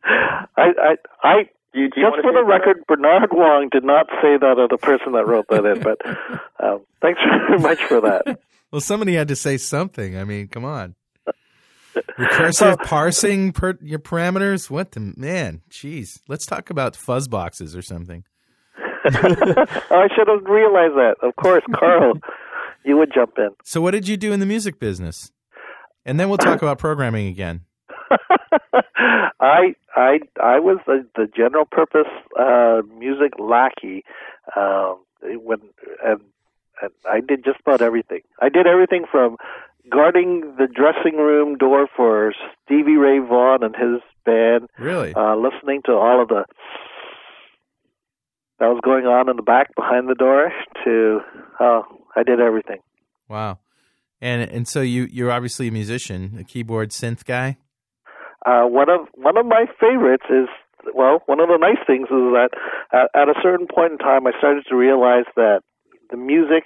I, I, I just for the record, Bernard Wong did not say that of the person that wrote that in, but um, thanks very much for that. Well, somebody had to say something. I mean, come on. Recursive parsing per, your parameters? What the man? Jeez. Let's talk about fuzz boxes or something. I should have realized that. Of course, Carl, you would jump in. So, what did you do in the music business? And then we'll talk about programming again. I I I was the, the general purpose uh, music lackey um, when and, and I did just about everything. I did everything from guarding the dressing room door for Stevie Ray Vaughan and his band, Really? uh, listening to all of the that was going on in the back behind the door. To oh, I did everything. wow. And and so you you're obviously a musician, a keyboard synth guy. Uh, one of one of my favorites is well, one of the nice things is that at, at a certain point in time, I started to realize that the music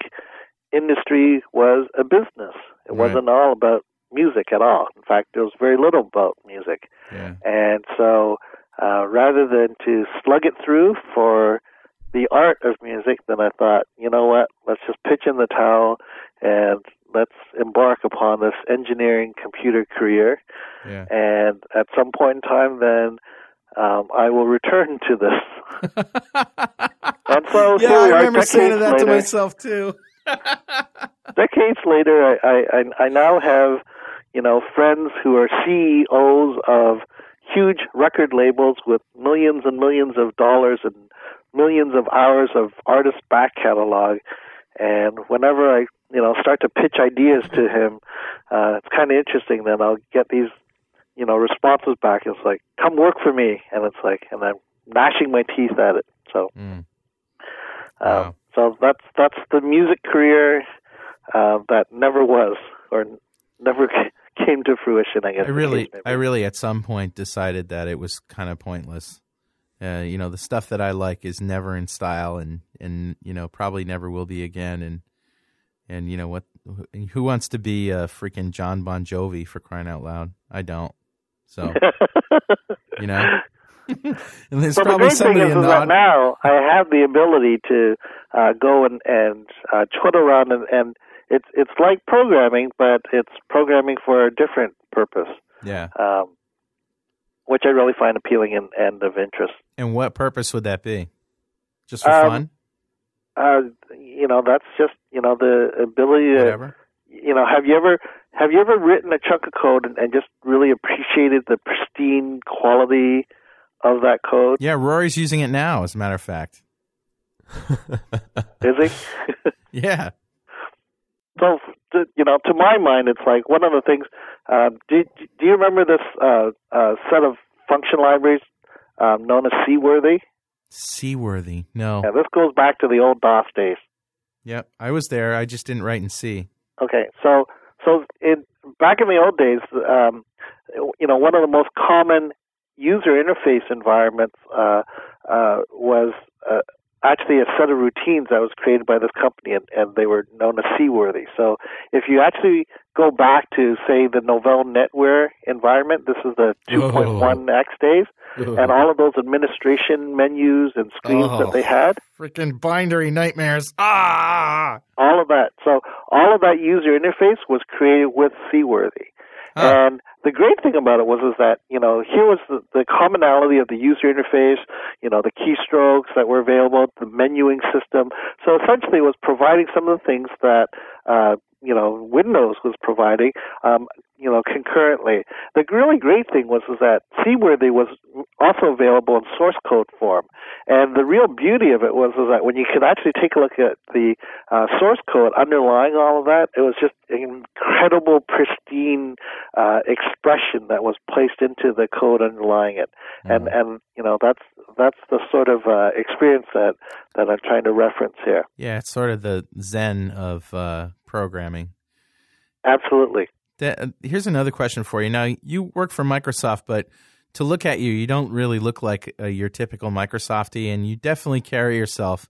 industry was a business. It Right. wasn't all about music at all. In fact, there was very little about music. Yeah. And so, uh, rather than to slug it through for the art of music, then I thought, you know what? Let's just pitch in the towel and let's embark upon this engineering computer career. Yeah. And at some point in time, then um, I will return to this. And so yeah, I remember saying that to later. myself too. decades later, I, I, I I now have, you know, friends who are CEOs of huge record labels with millions and millions of dollars and millions of hours of artist back catalog. And whenever I, you know, start to pitch ideas to him, uh, it's kind of interesting. Then I'll get these, you know, responses back. It's like, "Come work for me," and it's like, and I'm gnashing my teeth at it. So. Mm. Um, Wow. So that's that's the music career uh, that never was or never came to fruition. I guess. I really, I really, at some point decided that it was kind of pointless. Uh, you know, the stuff that I like is never in style, and and you know probably never will be again. And and you know what? Who wants to be a freaking John Bon Jovi for crying out loud? I don't. So you know, and there's the probably great thing is, in is that now I have the ability to uh, go and and uh, around and, and it's it's like programming, but it's programming for a different purpose, yeah. um, which I really find appealing and, and of interest. And what purpose would that be? Just for Um, fun? Uh, you know, that's just you know the ability to Whatever. You know, have you ever have you ever written a chunk of code and, and just really appreciated the pristine quality of that code? Yeah, Rory's using it now. As a matter of fact. Is he? Yeah. so, you know, to my mind, it's like one of the things. Uh, do Do you remember this uh, uh, set of function libraries um, known as C-Worthy? C-Worthy. No. Yeah, this goes back to the old DOS days. Yep. I was there. I just didn't write in C. Okay, so so in back in the old days, um, you know, one of the most common user interface environments uh, uh, was uh, actually a set of routines that was created by this company, and, and they were known as C-Worthy. So if you actually go back to say the Novell NetWare environment, this is the 2.1x days, and all of those administration menus and screens Oh. that they had. Freaking bindery nightmares. Ah. all of that. So all of that user interface was created with C-Worthy. Huh. And the great thing about it was is that you know here was the, the commonality of the user interface, you know the keystrokes that were available, the menuing system. So essentially, it was providing some of the things that uh, you know Windows was providing, um, you know concurrently. The really great thing was is that C-Worthy was also available in source code form, and the real beauty of it was is that when you could actually take a look at the uh, source code underlying all of that, it was just an incredible, pristine uh, expression that was placed into the code underlying it, and and you know that's that's the sort of uh, experience that that I'm trying to reference here. Yeah, it's sort of the zen of uh, programming. Absolutely. That, uh, here's another question for you. Now, you work for Microsoft, but to look at you, you don't really look like uh, your typical Microsofty, and you definitely carry yourself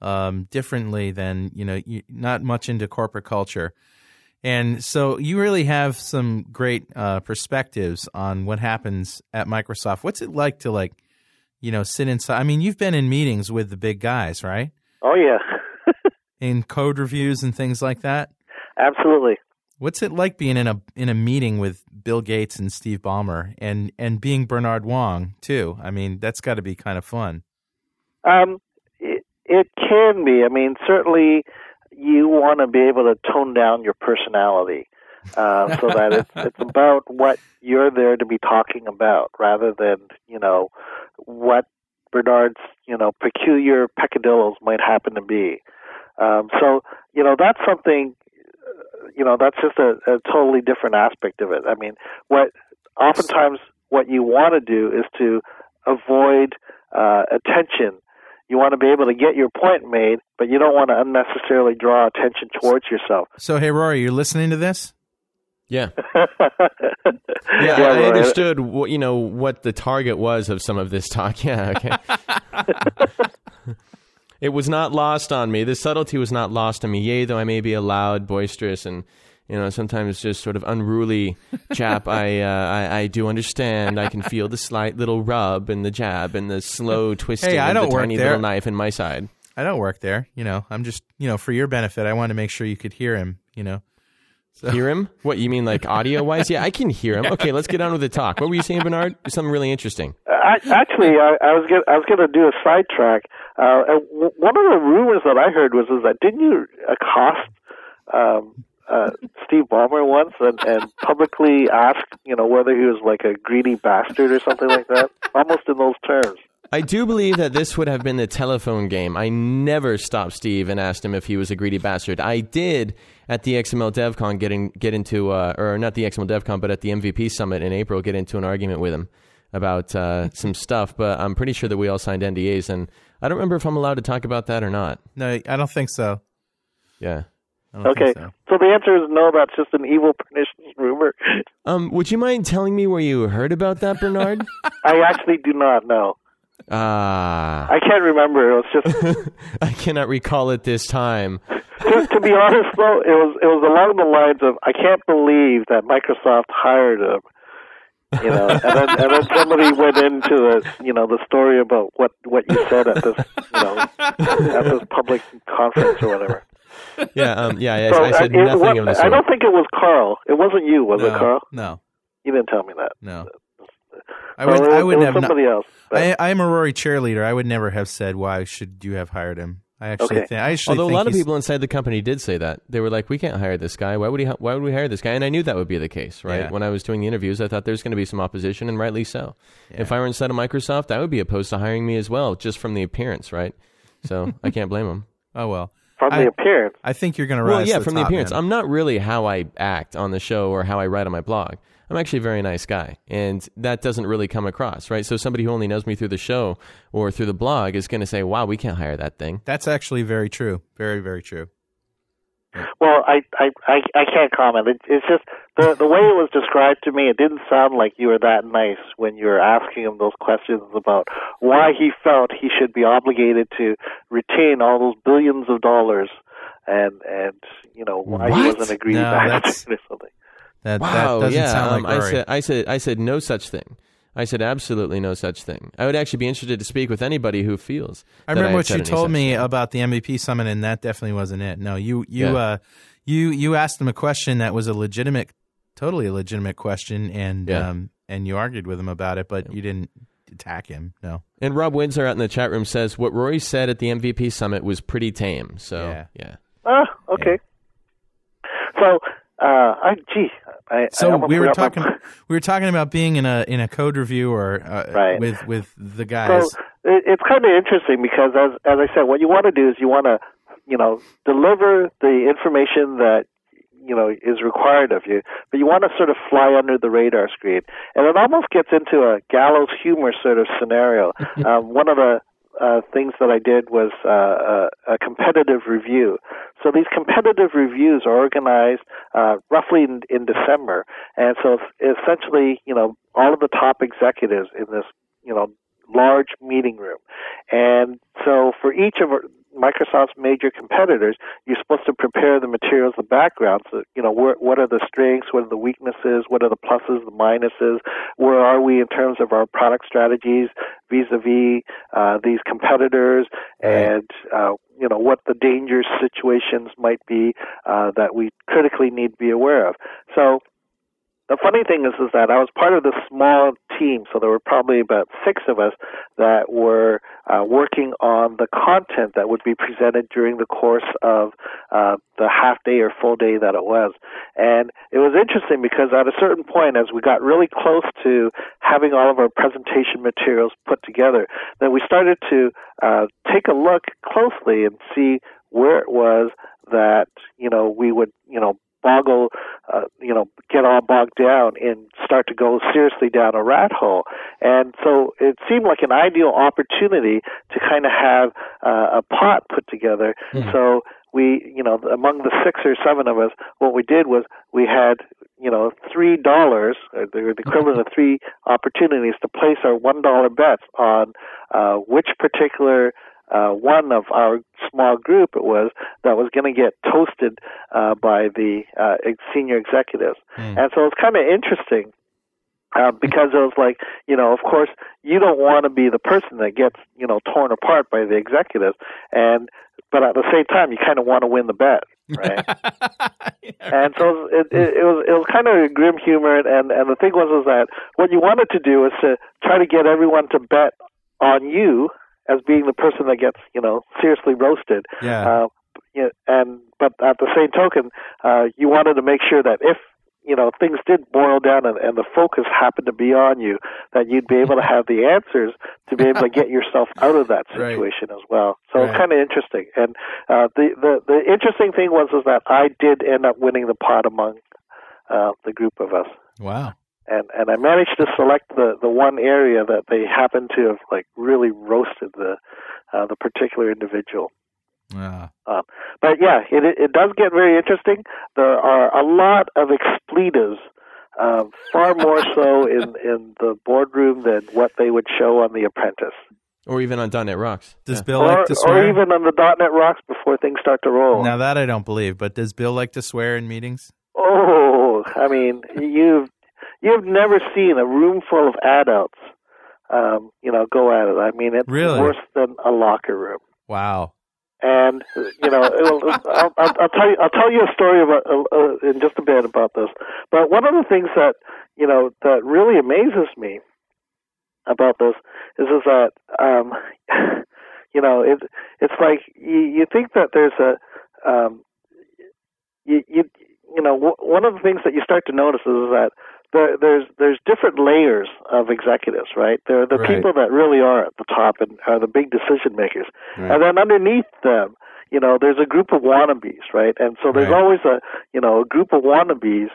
um, differently than you know. You, not much into corporate culture, and so you really have some great uh, perspectives on what happens at Microsoft. What's it like to like, you know, sit inside? I mean, you've been in meetings with the big guys, right? Oh yeah. In code reviews and things like that. Absolutely. What's it like being in a in a meeting with Bill Gates and Steve Ballmer and and being Bernard Wong too? I mean, that's got to be kind of fun. Um, it, it can be. I mean, certainly you want to be able to tone down your personality. uh, so that it's it's about what you're there to be talking about, rather than you know what Bernard's you know peculiar peccadillos might happen to be. Um, so you know that's something. uh, You know that's just a, a totally different aspect of it. I mean, what oftentimes what you want to do is to avoid uh, attention. You want to be able to get your point made, but you don't want to unnecessarily draw attention towards yourself. So, hey, Rory, you're listening to this? Yeah. yeah, Yeah, I, I understood what you know what the target was of some of this talk. Yeah, okay. it was not lost on me. The subtlety was not lost on me. Yea, though I may be a loud, boisterous, and you know sometimes just sort of unruly chap, I, uh, I I do understand. I can feel the slight little rub and the jab and the slow twisting Hey, I of don't the work tiny there. little knife in my side. I don't work there. You know, I'm just, you know, for your benefit, I wanted to make sure you could hear him, you know. Hear him? What you mean, like audio wise? Yeah, I can hear him. Okay, let's get on with the talk. What were you saying, Bernard? Something really interesting. I, actually, I, I was gonna, I was going to do a sidetrack. Uh, and w- one of the rumors that I heard was is that didn't you accost um, uh, Steve Ballmer once and, and publicly ask, you know, whether he was like a greedy bastard or something like that, almost in those terms. I do believe that this would have been the telephone game. I never stopped Steve and asked him if he was a greedy bastard. I did at the XML DevCon get, in, get into, uh, or not the XML DevCon, but at the MVP Summit in April, get into an argument with him about uh, some stuff. But I'm pretty sure that we all signed NDAs, and I don't remember if I'm allowed to talk about that or not. No, I don't think so. Yeah. Okay, so. so the answer is no. That's just an evil, pernicious rumor. Um, would you mind telling me where you heard about that, Bernard? I actually do not know. Ah, I can't remember. It was just I cannot recall it this time. to, to be honest, though, it was it was along the lines of I can't believe that Microsoft hired him. You know, and then and then somebody went into the you know the story about what what you said at this you know at this public conference or whatever. Yeah, um, yeah. I, So I said uh, it nothing wa- of the I don't think it was Carl. It wasn't you, was no, it, Carl? No, You didn't tell me that. no. I would, I would have. Not, somebody else. But- I, I am a Rory cheerleader. I would never have said, "Why should you have hired him?" I actually Okay. think. I actually Although a lot of people inside the company did say that they were like, "We can't hire this guy. Why would he? Why would we hire this guy?" And I knew that would be the case, right? Yeah. When I was doing the interviews, I thought there's going to be some opposition, and rightly so. If I were inside of Microsoft, I would be opposed to hiring me as well, just from the appearance, right? So I can't blame them. Oh well. from I- the appearance. I think you're going to rise. Well, yeah, to the from the appearance. man. I'm not really how I act on the show or how I write on my blog. I'm actually a very nice guy, and that doesn't really come across, right? So somebody who only knows me through the show or through the blog is going to say, "Wow, we can't hire that thing." That's actually very true. Very, very true. Well, I, I, I, I can't comment. It, it's just the the way it was described to me. It didn't sound like you were that nice when you were asking him those questions about why he felt he should be obligated to retain all those billions of dollars, and and you know why he wasn't agreeing greedy No, that's- bastard or something. That, Wow, that doesn't yeah. sound um, like Rory. I said, I said, I said, no such thing. I said absolutely no such thing. I would actually be interested to speak with anybody who feels. I that remember had what said you told me thing. about the MVP summit, and that definitely wasn't it. No, you you Yeah. uh, you you asked him a question that was a legitimate, totally a legitimate question, and Yeah. um, and you argued with him about it, but you didn't attack him. No, And Rob Windsor out in the chat room says what Rory said at the MVP summit was pretty tame. So Yeah. yeah. Ah, okay. So, uh, I gee, I I so almost we were forgot my- talking we were talking about being in a in a code review or uh, Right. with with the guys. So it, it's kind of interesting because, as as I said, what you want to do is you want to, you know, deliver the information that you know is required of you, but you want to sort of fly under the radar screen, and it almost gets into a gallows humor sort of scenario. um, one of the uh, things that I did was uh, a, a competitive review. So these competitive reviews are organized uh, roughly in, in December, and so essentially, you know, all of the top executives in this, you know, large meeting room. And so for each of our, Microsoft's major competitors, you're supposed to prepare the materials, the backgrounds. So, you know, where, what are the strengths? What are the weaknesses? What are the pluses, the minuses? Where are we in terms of our product strategies vis-a-vis uh, these competitors? And uh, you know what the dangerous situations might be uh, that we critically need to be aware of. So the funny thing is, is that I was part of this small team, so there were probably about six of us that were uh, working on the content that would be presented during the course of uh, the half day or full day that it was. And it was interesting because at a certain point, as we got really close to having all of our presentation materials put together, then we started to uh, take a look closely and see where it was that you know we would you know boggle, uh, you know, get all bogged down and start to go seriously down a rat hole. And so it seemed like an ideal opportunity to kind of have uh, a pot put together. Mm-hmm. So we, you know, among the six or seven of us, what we did was we had, you know, three dollars, the equivalent of three opportunities to place our one dollar bets on uh, which particular uh, one of our small group it was that was going to get toasted uh, by the uh, senior executives, mm. and so it's kind of interesting. Uh, because it was like, you know, of course, you don't want to be the person that gets, you know, torn apart by the executives, and but at the same time, you kind of want to win the bet, right? and so it, it, it was it was kind of grim humor, and and the thing was was that what you wanted to do is to try to get everyone to bet on you as being the person that gets you know seriously roasted. Yeah. Uh, you know, and but at the same token, uh, you wanted to make sure that if you know things did boil down and, and the focus happened to be on you, that you'd be able to have the answers to be able to get yourself out of that situation right. as well. So right. it's kind of interesting. And uh, the the the interesting thing was is that I did end up winning the pot among uh, the group of us. Wow and and I managed to select the the one area that they happened to have like really roasted the uh, the particular individual. Yeah. Um, but yeah, it it does get very interesting. There are a lot of expletives, uh, far more so in in the boardroom than what they would show on The Apprentice. Or even on .NET Rocks. Does yeah. Bill or, like to swear? Or even on the .NET Rocks before things start to roll. Now that I don't believe, but does Bill like to swear in meetings? Oh, I mean, you've You've never seen a room full of adults, um, you know, go at it. I mean, it's really? worse than a locker room. Wow. And you know, I'll, I'll, I'll, tell you, I'll tell you a story about uh, uh, in just a bit about this. But one of the things that you know that really amazes me about this is is that um, you know it it's like you, you think that there's a um, you you you know w- one of the things that you start to notice is that there, there's there's different layers of executives, right? There are the right. people that really are at the top and are the big decision makers, right. and then underneath them, you know, there's a group of wannabes, right? And so there's right. always a you know a group of wannabes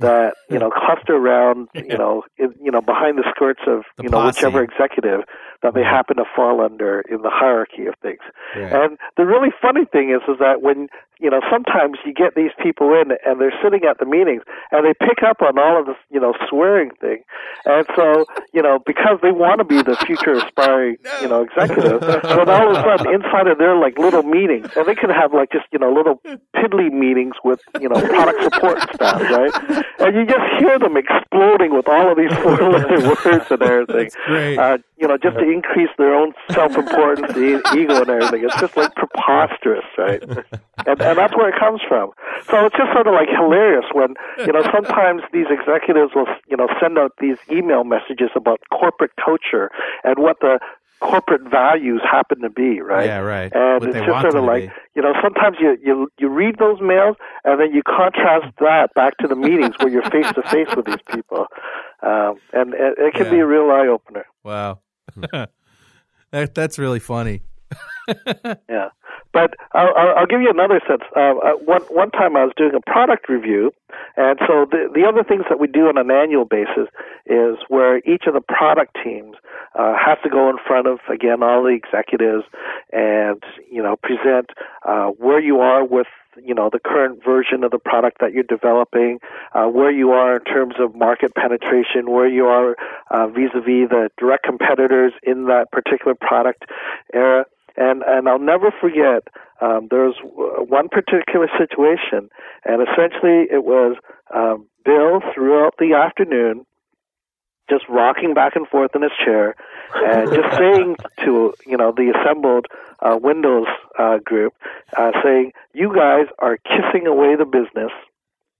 that you know cluster around you know in, you know behind the skirts of the you know posse. whichever executive that they happen to fall under in the hierarchy of things. Right. And the really funny thing is is that when you know, sometimes you get these people in and they're sitting at the meetings and they pick up on all of this, you know, swearing thing. And so, you know, because they want to be the future aspiring, you know, executive, but all of a sudden inside of their like little meetings, and they can have like just, you know, little piddly meetings with, you know, product support staff, right? And you just hear them exploding with all of these four letter words and everything. Uh, you know, just to increase their own self importance, the ego and everything. It's just like preposterous, right? And and that's where it comes from. So it's just sort of like hilarious when you know sometimes these executives will you know send out these email messages about corporate culture and what the corporate values happen to be, right? Yeah, right. And what it's they just want sort of like be. you know sometimes you you you read those mails and then you contrast that back to the meetings where you're face to face with these people, um, and it, it can be a real eye opener. Wow. that that's really funny. Yeah, but I'll, I'll give you another sense. Uh, one one time I was doing a product review, and so the the other things that we do on an annual basis is where each of the product teams uh, has to go in front of again all the executives and you know present uh, where you are with you know the current version of the product that you're developing, uh, where you are in terms of market penetration, where you are uh, vis-a-vis the direct competitors in that particular product era. And and I'll never forget. Um, there was one particular situation, and essentially it was um, Bill throughout the afternoon, just rocking back and forth in his chair, and just saying to you know the assembled uh, Windows uh, group, uh, saying, "You guys are kissing away the business."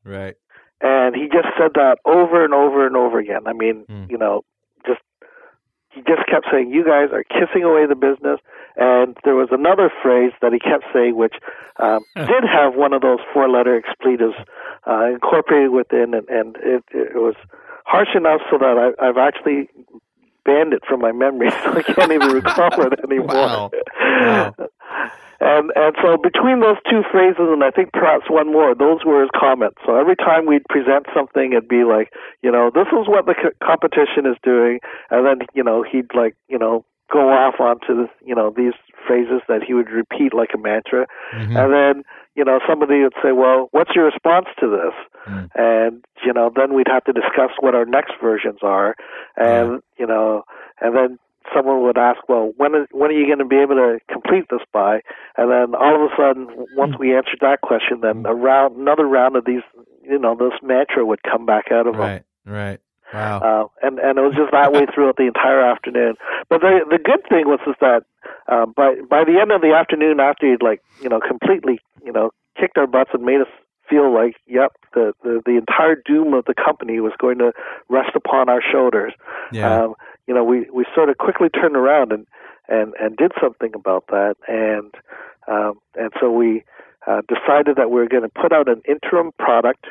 Right. And he just said that over and over and over again. I mean, Hmm. you know, he just kept saying, "You guys are kissing away the business." And there was another phrase that he kept saying, which um, did have one of those four-letter expletives uh, incorporated within, and, and it, it was harsh enough so that I, I've actually banned it from my memory, so I can't even recall it anymore. Wow. Wow. And and so between those two phrases, and I think perhaps one more, those were his comments. So every time we'd present something, it'd be like, you know, this is what the co- competition is doing, and then you know he'd like, you know, go off onto the you know these phrases that he would repeat like a mantra, Mm-hmm. and then you know somebody would say, well, what's your response to this? Mm. And you know then we'd have to discuss what our next versions are, and you know, and then someone would ask, well, when is, when are you going to be able to complete this by? And then all of a sudden, once we answered that question, then a round, another round of these, you know, this mantra would come back out of them. Right. Right. Wow. Uh, and and it was just that way throughout the entire afternoon. But the the good thing was is that um, by by the end of the afternoon, after he'd like you know completely you know kicked our butts and made us feel like yep the the, the entire doom of the company was going to rest upon our shoulders. Yeah. Um, you know we we sort of quickly turned around and and and did something about that and um, and so we uh, decided that we were going to put out an interim product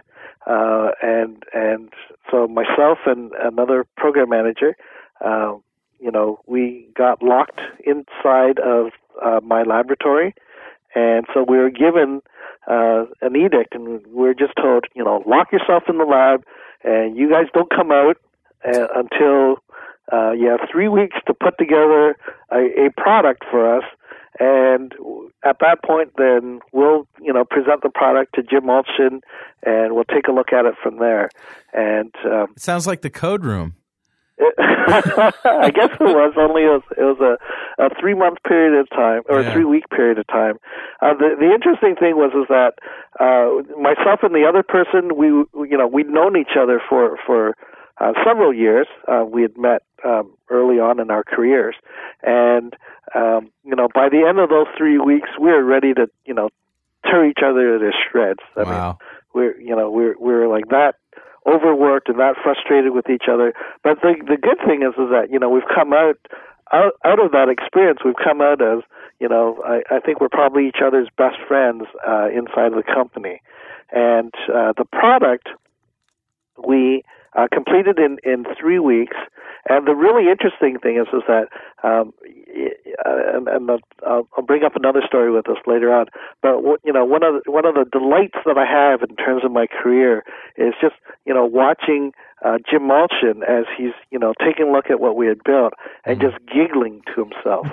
uh, and and so myself and another program manager, uh, you know, we got locked inside of uh, my laboratory, and so we were given uh, an edict, and we were just told, you know, lock yourself in the lab, and you guys don't come out uh, until uh, you have three weeks to put together a, a product for us. And at that point, then we'll, you know, present the product to Jim Allchin, and we'll take a look at it from there. And um, it sounds like the code room. I guess it was only it was, it was a, a three month period of time or Yeah. a three week period of time. Uh, the the interesting thing was is that uh, myself and the other person we you know we'd known each other for for uh, several years. Uh, we had met um, early on in our careers, and um, you know by the end of those three weeks we were ready to you know tear each other to shreds. I mean, wow. we're you know we're we're like that overworked and not frustrated with each other. But the the good thing is is that you know we've come out out out of that experience. We've come out as you know I, I think we're probably each other's best friends uh, inside of the company, and uh, the product we uh, completed in in three weeks. And the really interesting thing is, is that, um, uh, and, and I'll, I'll bring up another story with us later on. But you know, one of the, one of the delights that I have in terms of my career is just you know watching uh, Jim Allchin as he's you know taking a look at what we had built and just giggling to himself,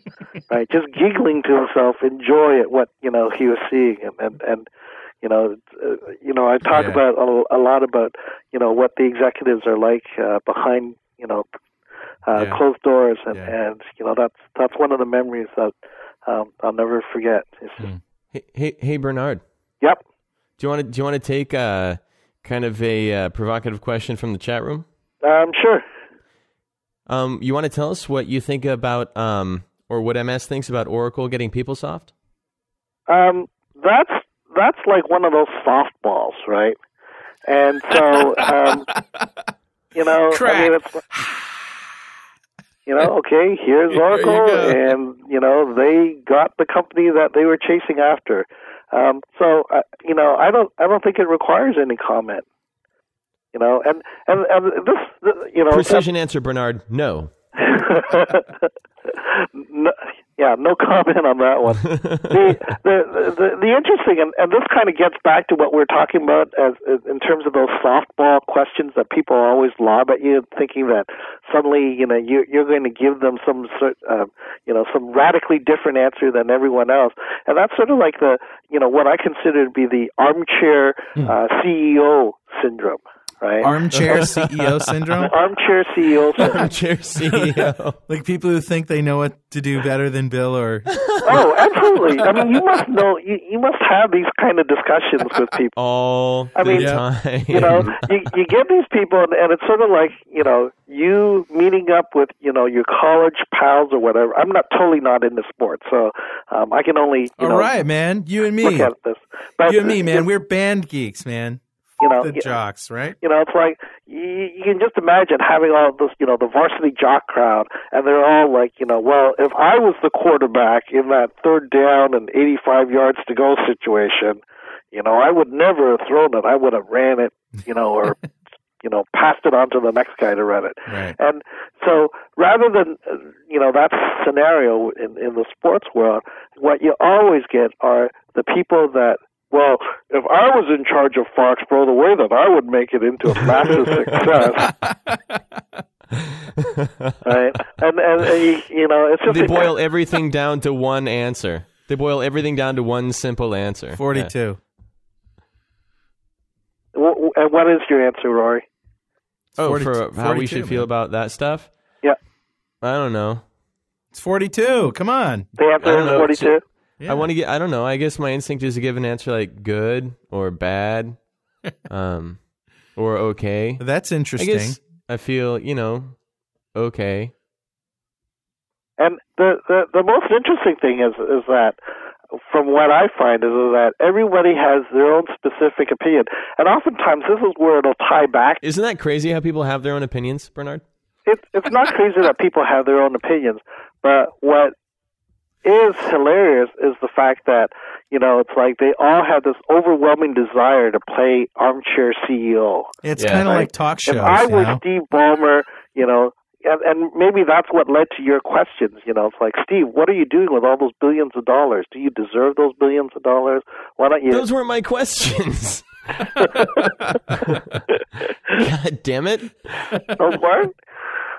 right? Just giggling to himself, enjoy at what you know he was seeing, and and, and you know, uh, you know, I talk Yeah. about a, a lot about you know what the executives are like uh, behind you know uh, Yeah. closed doors, and Yeah. and you know that's that's one of the memories that um, I'll never forget. Just, Hey, hey, hey, Bernard. Yep. Do you want to do you want to take uh, kind of a uh, provocative question from the chat room? Um, sure. Um, you want to tell us what you think about, um, or what MS thinks about Oracle getting PeopleSoft? Um, that's that's like one of those softballs, right? And so, um, you know, I mean, it's you know, okay, here's There you Oracle, and you know, they got the company that they were chasing after. Um, so, uh, you know, I don't, I don't think it requires any comment. You know, and and, and this, you know, Precision answer, Bernard. No. no, yeah, no comment on that one. the, the the the interesting and, and this kind of gets back to what we're talking about as, as in terms of those softball questions that people always lob at you, thinking that suddenly you know you you're going to give them some sort uh, you know some radically different answer than everyone else, and that's sort of like the you know what I consider to be the armchair uh, CEO syndrome, right? Armchair CEO syndrome? armchair CEO syndrome. Armchair CEO. Like people who think they know what to do better than Bill or Oh, absolutely. I mean, you must know. You, you must have these kind of discussions with people. All I the mean, time. You know, you you get these people, and, and it's sort of like you know you meeting up with you know your college pals or whatever. I'm not totally not into sports, so um, I can only you All know right, man. You and me. look at this. But You and me, man. We're band geeks, man. You know, The jocks, right? you know, it's like you, you can just imagine having all this, you know, the varsity jock crowd, and they're all like, you know, well, if I was the quarterback in that third down and 85 yards to go situation, you know, I would never have thrown it. I would have ran it, you know, or you know, passed it on to the next guy to run it. Right. And so rather than, you know, that scenario in, in the sports world, what you always get are the people that, well, if I was in charge of Foxborough, the way that I would make it into a massive success, right? And, and, and you, you know, it's just they a- boil everything down to one answer. They boil everything down to one simple answer. 42. W- w- And what is your answer, Rory? Oh, 42 for how we 42, should feel about that stuff? Yeah. I don't know. It's 42. Come on. The I answer don't is know. 42. Yeah. I want to get. I don't know. I guess my instinct is to give an answer like good or bad, um, or okay. That's I interesting. guess I feel you know okay. And the, the the most interesting thing is is that from what I find is that everybody has their own specific opinion, and oftentimes this is where it'll tie back. Isn't that crazy how people have their own opinions, Bernard? It, it's not crazy that people have their own opinions, but what is hilarious is the fact that you know it's like they all have this overwhelming desire to play armchair CEO. it's Yeah. kind of Right. like talk shows. if I you were know? Steve Ballmer, you know, and, and maybe that's what led to your questions. You know, it's like, Steve, what are you doing with all those billions of dollars? Do you deserve those billions of dollars? Why don't you? Those weren't my questions. God damn it! those weren't.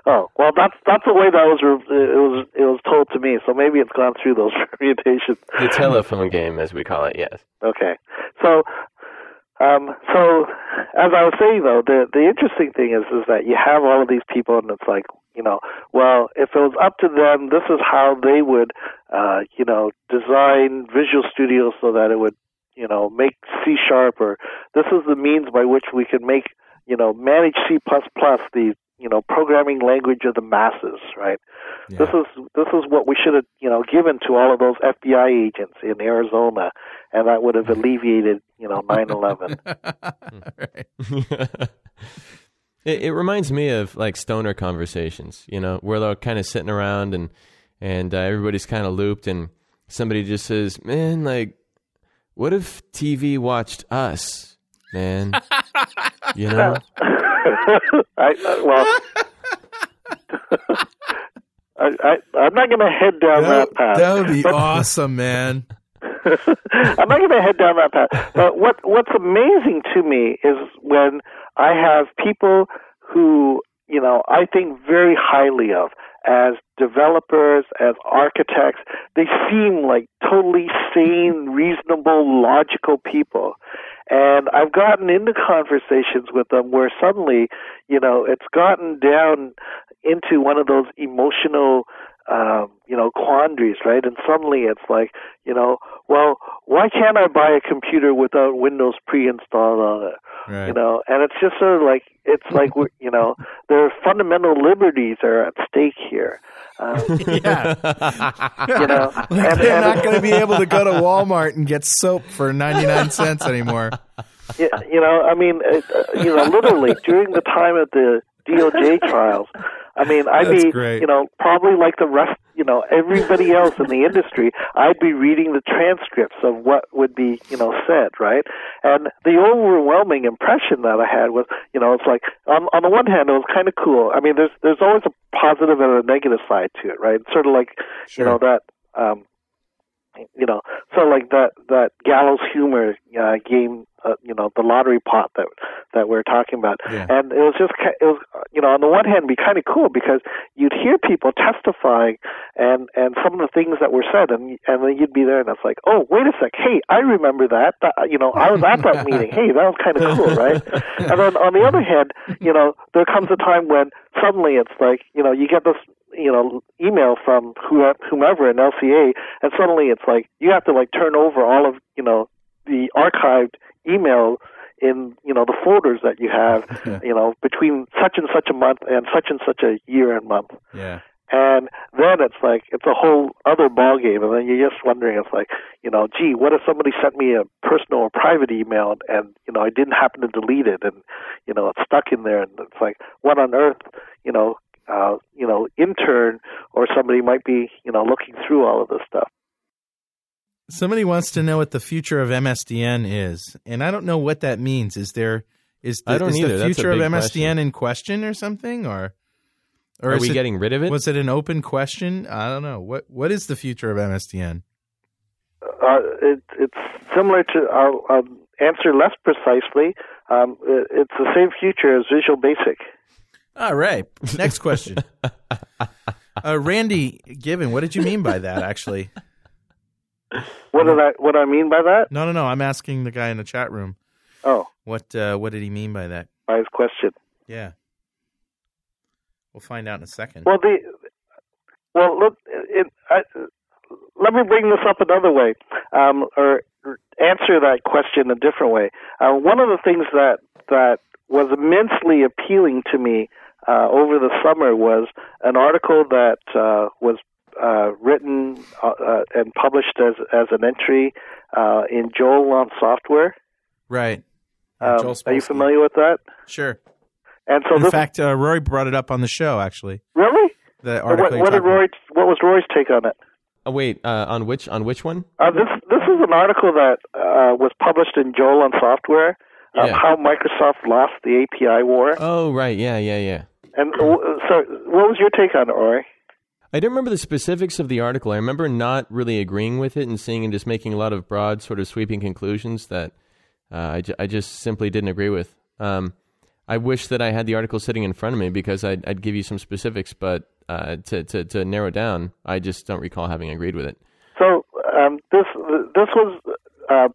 Oh well, that's that's the way that was it was it was told to me. So maybe it's gone through those permutations. The telephone game, as we call it. Yes. Okay. So, um, so as I was saying though, the the interesting thing is is that you have all of these people, and it's like you know, well, if it was up to them, this is how they would, uh, you know, design Visual Studio so that it would, you know, make C sharp, or this is the means by which we can make, you know, manage C plus plus the you know programming language of the masses, right? Yeah. This is this is what we should have you know given to all of those FBI agents in Arizona, and that would have alleviated you know nine eleven. right. It, it reminds me of like stoner conversations, you know, where they're kind of sitting around and and uh, everybody's kind of looped, and somebody just says, "Man, like, what if TV watched us, man? you know." I, uh, well, I, I I'm not going to head down that, That, path. that would be But- awesome, man. I'm not going to head down that path. But what what's amazing to me is when I have people who you know I think very highly of as developers, as architects. They seem like totally sane, reasonable, logical people. And I've gotten into conversations with them where suddenly, you know, it's gotten down into one of those emotional um, you know, quandaries, right? And suddenly it's like, you know, well, why can't I buy a computer without Windows pre-installed on it? Right. You know, and it's just sort of like it's like we're, you know, their fundamental liberties are at stake here. Um, yeah. you know, Like and, they're and not going to be able to go to Walmart and get soap for 99 cents anymore. Yeah, you know, I mean, it, uh, you know, literally during the time of the DOJ trials, I mean, I'd be, great. you know, probably like the rest, you know, everybody else in the industry, I'd be reading the transcripts of what would be, you know, said, right? And the overwhelming impression that I had was, you know, it's like on on the one hand, it was kind of cool. I mean, there's there's always a positive and a negative side to it, right? It's sort of like, you know, that. um you know, so like that that gallows humor uh, game, uh, you know, the lottery pot that that we're talking about, Yeah. and it was just it was you know on the one hand be kind of cool because you'd hear people testifying and and some of the things that were said and and then you'd be there and it's like oh wait a sec. Hey I remember that, that you know I was at that meeting. Hey that was kind of cool right? And then on the other hand you know there comes a time when suddenly it's like you know you get this you know email from who- whomever in LCA and suddenly it's like you have to like turn over all of you know the archived email in you know the folders that you have you know between such and such a month and such and such a year and month. Yeah. and then it's like it's a whole other ball game and then you're just wondering it's like you know gee what if somebody sent me a personal or private email and, and you know i didn't happen to delete it and you know it's stuck in there. And it's like what on earth you know uh you know intern or somebody might be you know looking through all of this stuff Somebody wants to know what the future of MSDN is, and I don't know what that means. Is there is the, I don't is either. the future of MSDN question. in question or something, or or Are we it- getting rid of it? Was it an open question? I don't know. What what is the future of MSDN? uh, it, it's similar to I'll, I'll answer less precisely um, it, it's the same future as visual basic All right. Next question. uh, Randy Given, what did you mean by that? Actually, what did i what i mean by that no, no, no. I'm asking the guy in the chat room. oh What uh, what did he mean by that? by his question Yeah, we'll find out in a second. Well, the well, look, it, I, let me bring this up another way, um, or answer that question a different way. Uh, one of the things that that was immensely appealing to me uh, over the summer was an article that uh, was uh, written uh, uh, and published as as an entry uh, in Joel on Software. right. Um, Joel are you familiar with that? Sure. And so in this fact, uh, Rory brought it up on the show. Actually, really, the what, article. you what did talked about. What was Rory's take on it? Oh, wait, uh, on which on which one? Uh, this this is an article that uh, was published in Joel on Software. Yeah. How Microsoft lost the API war, Oh, right, yeah, yeah, yeah. and uh, so what was your take on it, Rory? I don't remember the specifics of the article. I remember not really agreeing with it and seeing and just making a lot of broad, sort of sweeping conclusions that uh, I, I just simply didn't agree with. Um, I wish that I had the article sitting in front of me because I'd, I'd give you some specifics, but uh, to, to, to narrow down, I just don't recall having agreed with it. So um, this this was uh,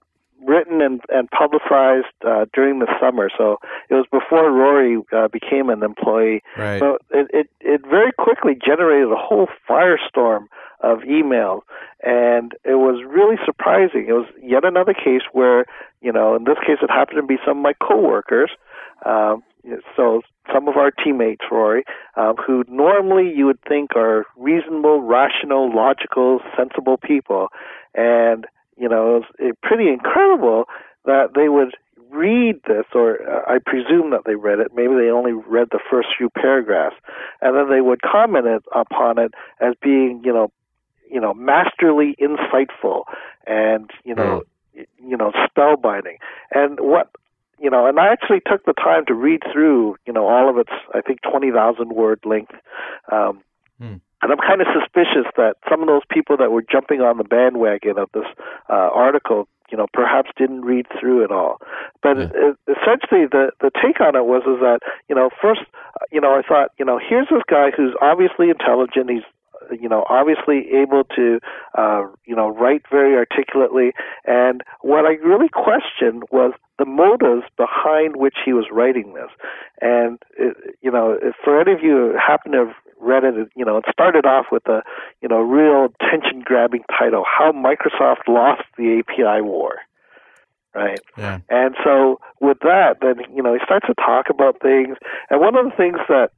written and, and publicized uh, during the summer. So it was before Rory uh, became an employee. Right. So it, it it very quickly generated a whole firestorm of emails, and it was really surprising. It was yet another case where you know, in this case, it happened to be some of my coworkers. Um, so some of our teammates, Rory, um, who normally you would think are reasonable, rational, logical, sensible people, and you know, it was uh, pretty incredible that they would read this, or uh, I presume that they read it. Maybe they only read the first few paragraphs, and then they would comment it, upon it as being, you know, you know, masterly insightful, and you know, y- you know, spellbinding. And what you know, and I actually took the time to read through, you know, all of its, I think, twenty thousand word length. Um, Hmm. And I'm kind of suspicious that some of those people that were jumping on the bandwagon of this uh, article, you know, perhaps didn't read through it all. But Yeah. it, essentially, the the take on it was is that you know, first, you know, I thought, you know, here's this guy who's obviously intelligent. He's you know, obviously able to, uh, you know, write very articulately. And what I really questioned was the motives behind which he was writing this. And, it, you know, if for any of you who happen to have read it, you know, it started off with a, you know, real attention grabbing title, How Microsoft Lost the API War. Right. Yeah. And so with that, then you know he starts to talk about things, and one of the things that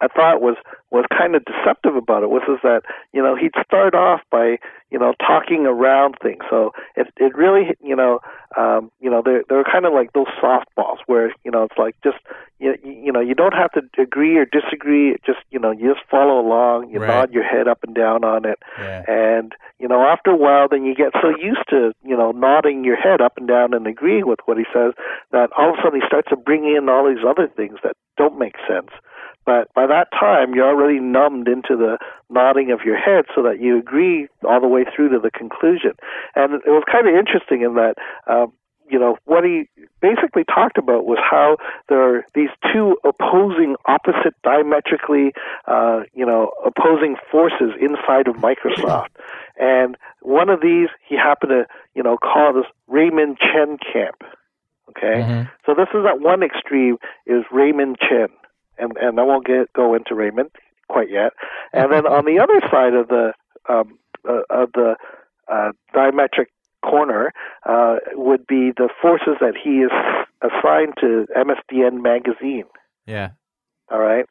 I thought was was kind of deceptive about it was is that you know he'd start off by you know talking around things. So it it really you know um, you know they're they're kind of like those softballs where you know it's like just you you know you don't have to agree or disagree. Just you know you just follow along. You Right. nod your head up and down on it, Yeah. and you know after a while then you get so used to you know nodding your head up and down and agreeing with what he says that all of a sudden he starts to bring in all these other things that don't make sense but by that time you're already numbed into the nodding of your head so that you agree all the way through to the conclusion. And it was kind of interesting in that um, you know what he basically talked about was how there are these two opposing opposite diametrically uh, you know opposing forces inside of Microsoft. And one of these he happened to you know call this Raymond Chen camp. Okay? Mhm. so this is at one extreme is Raymond Chen and and I won't get go into Raymond quite yet and then on the other side of the um, uh, of the uh, diametric corner uh, would be the forces that he is assigned to MSDN magazine. Yeah. All right.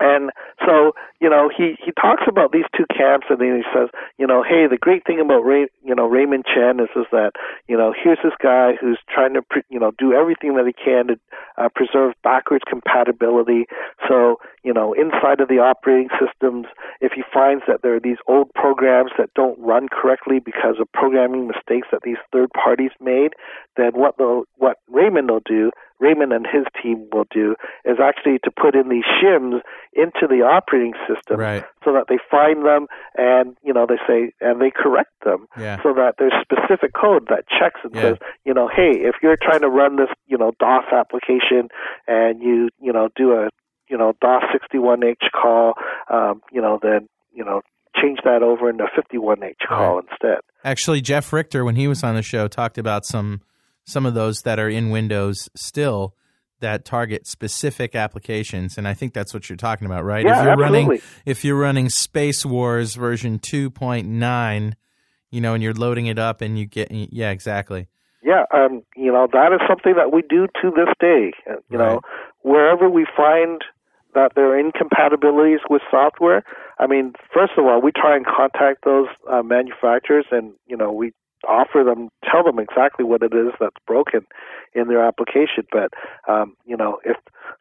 And So you know, he he talks about these two camps, and then he says, you know, hey, the great thing about Ray, you know Raymond Chen is is that you know here's this guy who's trying to pre- you know do everything that he can to uh, preserve backwards compatibility. So you know, inside of the operating systems, if he finds that there are these old programs that don't run correctly because of programming mistakes that these third parties made, then what the what Raymond will do Raymond and his team will do is actually to put in these shims into the operating system Right. so that they find them and you know they say and they correct them Yeah. so that there's specific code that checks and Yeah. says you know hey if you're trying to run this you know DOS application and you you know do a you know DOS 61H call um, you know then you know change that over into 51H call Right. instead Actually, Jeff Richter, when he was on the show, talked about some some of those that are in Windows still that target specific applications, and I think that's what you're talking about, right? Yeah, if you're running absolutely. if you're running Space Wars version 2.9, you know, and you're loading it up, and you get yeah, exactly. Yeah, um, you know that is something that we do to this day. You know, wherever we find that there are incompatibilities with software, I mean, first of all, we try and contact those uh, manufacturers, and you know, we offer them, tell them exactly what it is that's broken in their application. But um, you know, if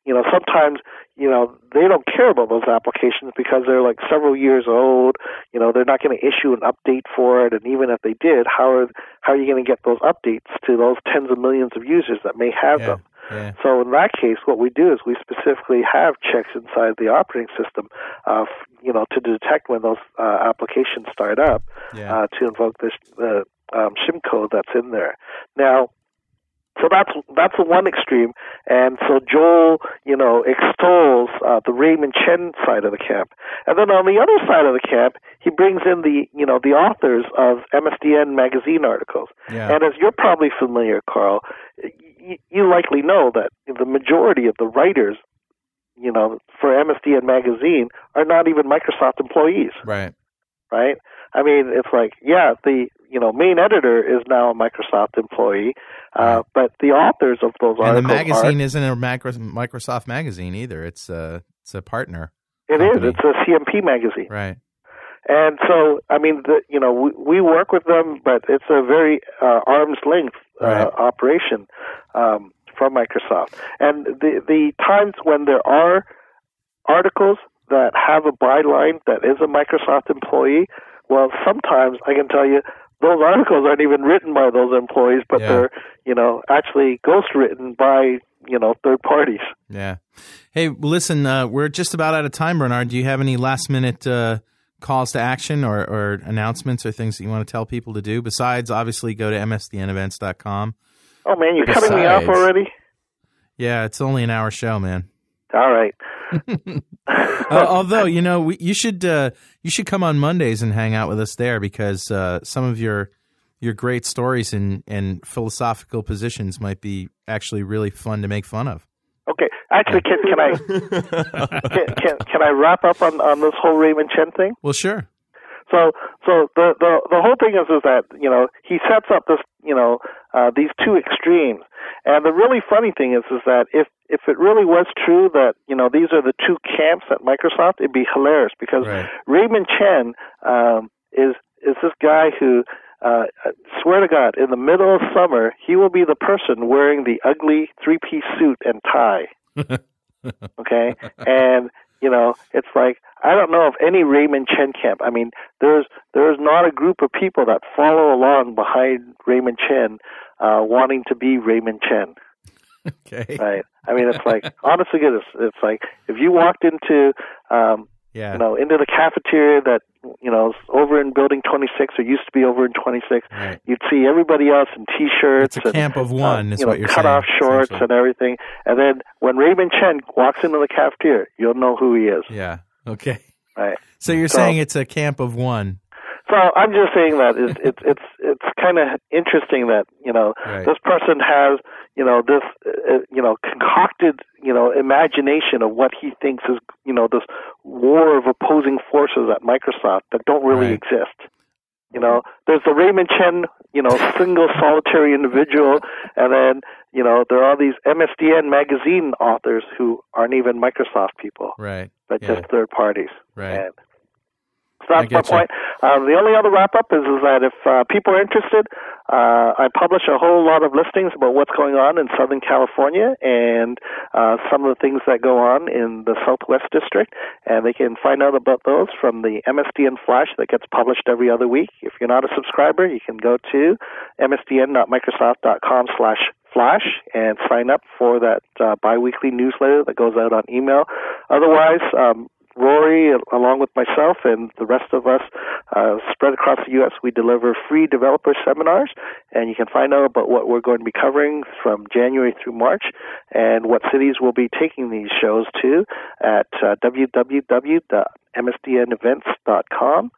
you know, sometimes you know they don't care about those applications because they're like several years old. You know, they're not going to issue an update for it, and even if they did, how are how are you going to get those updates to those tens of millions of users that may have Yeah, them? yeah, So in that case, what we do is we specifically have checks inside the operating system, uh, you know, to detect when those uh, applications start up, yeah. uh, to invoke this uh, um, shim code that's in there. Now, so that's that's the one extreme, and so Joel, you know, extols uh, the Raymond Chen side of the camp, and then on the other side of the camp, he brings in the you know the authors of MSDN magazine articles. Yeah. And as you're probably familiar, Carl, y- you likely know that the majority of the writers, you know, for MSDN magazine are not even Microsoft employees, right. right? I mean, it's like, yeah, the you know main editor is now a Microsoft employee, uh, but the authors of those articles. And the magazine are. isn't a Microsoft magazine either. It's a it's a partner. It is. company. It's a CMP magazine. Right. And so, I mean, the, you know, we, we work with them, but it's a very uh, arm's length uh, Right. operation um, from Microsoft. And the the times when there are articles that have a byline that is a Microsoft employee, well, sometimes I can tell you those articles aren't even written by those employees, but Yeah. they're you know actually ghostwritten by you know third parties. Yeah. Hey, listen, uh, we're just about out of time, Bernard. Do you have any last minute uh, calls to action or, or announcements or things that you want to tell people to do? Besides, obviously, go to msdnevents.com. Oh man, you're cutting me off already. Yeah, it's only an hour show, man. All right. Uh, although you know, we, you should uh, you should come on Mondays and hang out with us there because uh, some of your your great stories and, and philosophical positions might be actually really fun to make fun of. Okay. Actually, can can I can, can can I wrap up on on this whole Raymond Chen thing? Well, sure. So so the the the whole thing is is that you know he sets up this you know uh, these two extremes, and the really funny thing is is that if if it really was true that you know these are the two camps at Microsoft, it'd be hilarious because Right. Raymond Chen um, is is this guy who. Uh, I swear to God, in the middle of summer, he will be the person wearing the ugly three-piece suit and tie. okay, and you know, it's like I don't know of any Raymond Chen camp. I mean, there's there's not a group of people that follow along behind Raymond Chen, uh, wanting to be Raymond Chen. Okay. Right? I mean, it's like honestly, goodness, it's like if you walked into um, Yeah. you know, into the cafeteria that you know is over in Building 26 or used to be over in 26. Right. You'd see everybody else in T-shirts. It's a and, camp of uh, one, is you know, what you're cut off shorts and everything. And then when Raymond Chen walks into the cafeteria, you'll know who he is. Yeah. Okay. Right. So you're So- saying it's a camp of one. So I'm just saying that it's it's it's it's kind of interesting that you know Right. this person has you know this uh, you know concocted you know imagination of what he thinks is you know this war of opposing forces at Microsoft that don't really Right. exist. You know, there's the Raymond Chen, you know, single solitary individual, and then you know there are all these MSDN magazine authors who aren't even Microsoft people, Right. but Yeah. just third parties. Right. And that's my point. Um, the only other wrap up is, is that if uh, people are interested, uh, I publish a whole lot of listings about what's going on in Southern California and uh, some of the things that go on in the Southwest District, and they can find out about those from the MSDN Flash that gets published every other week. If you're not a subscriber, you can go to msdn.microsoft.com slash flash and sign up for that uh, biweekly newsletter that goes out on email. Otherwise, um, Rory, along with myself and the rest of us, uh, spread across the U.S., we deliver free developer seminars, and you can find out about what we're going to be covering from January through March and what cities we'll be taking these shows to at uh, www.msdnevents.com.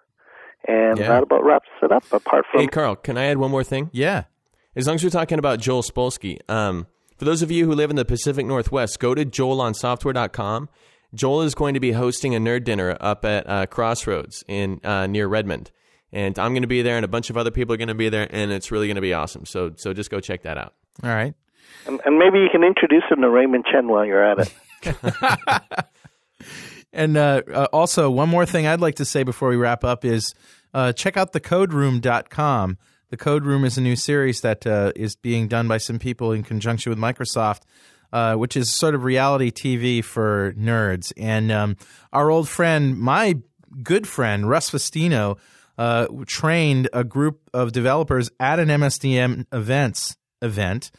And Yeah. that about wraps it up, apart from Hey, Carl, can I add one more thing? Yeah. As long as we're talking about Joel Spolsky, um, for those of you who live in the Pacific Northwest, go to joelonsoftware.com. Joel is going to be hosting a nerd dinner up at uh, Crossroads in uh, near Redmond, and I'm going to be there, and a bunch of other people are going to be there, and it's really going to be awesome. So, so just go check that out. All right. And, and maybe you can introduce him to Raymond Chen while you're at it. And uh, uh, also, one more thing I'd like to say before we wrap up is uh, check out thecoderoom.com. The Code Room is a new series that uh, is being done by some people in conjunction with Microsoft, uh, which is sort of reality TV for nerds. And um, our old friend, my good friend, Russ Fustino, uh, trained a group of developers at an MSDN events event,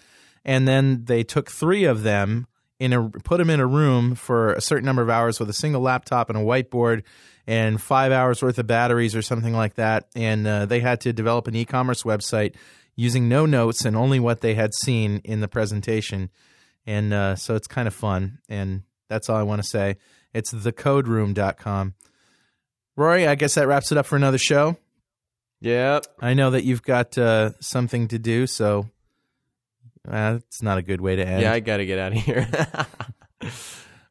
and then they took three of them in a put them in a room for a certain number of hours with a single laptop and a whiteboard and five hours worth of batteries or something like that. And uh, they had to develop an e-commerce website using no notes and only what they had seen in the presentation. And uh, so it's kind of fun. And that's all I want to say. It's thecoderoom.com. Rory, I guess that wraps it up for another show. Yep. I know that you've got uh, something to do, so uh, it's not a good way to end. Yeah, I got to get out of here.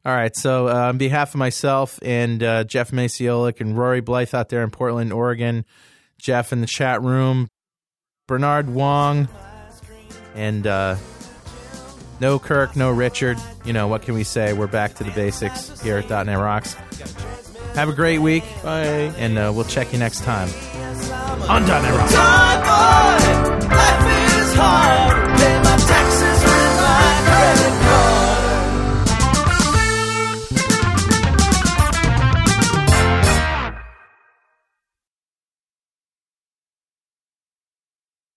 All right. So, uh, on behalf of myself and uh, Jeff Maciolik and Rory Blyth out there in Portland, Oregon, Jeff in the chat room, Bernard Wong, and uh, no Kirk, no Richard. You know, what can we say? We're back to the basics here at .NET Rocks. Have a great week. Bye. And uh, we'll check you next time on .NET Rocks. Time, boy, life is hard. Pay my taxes with my credit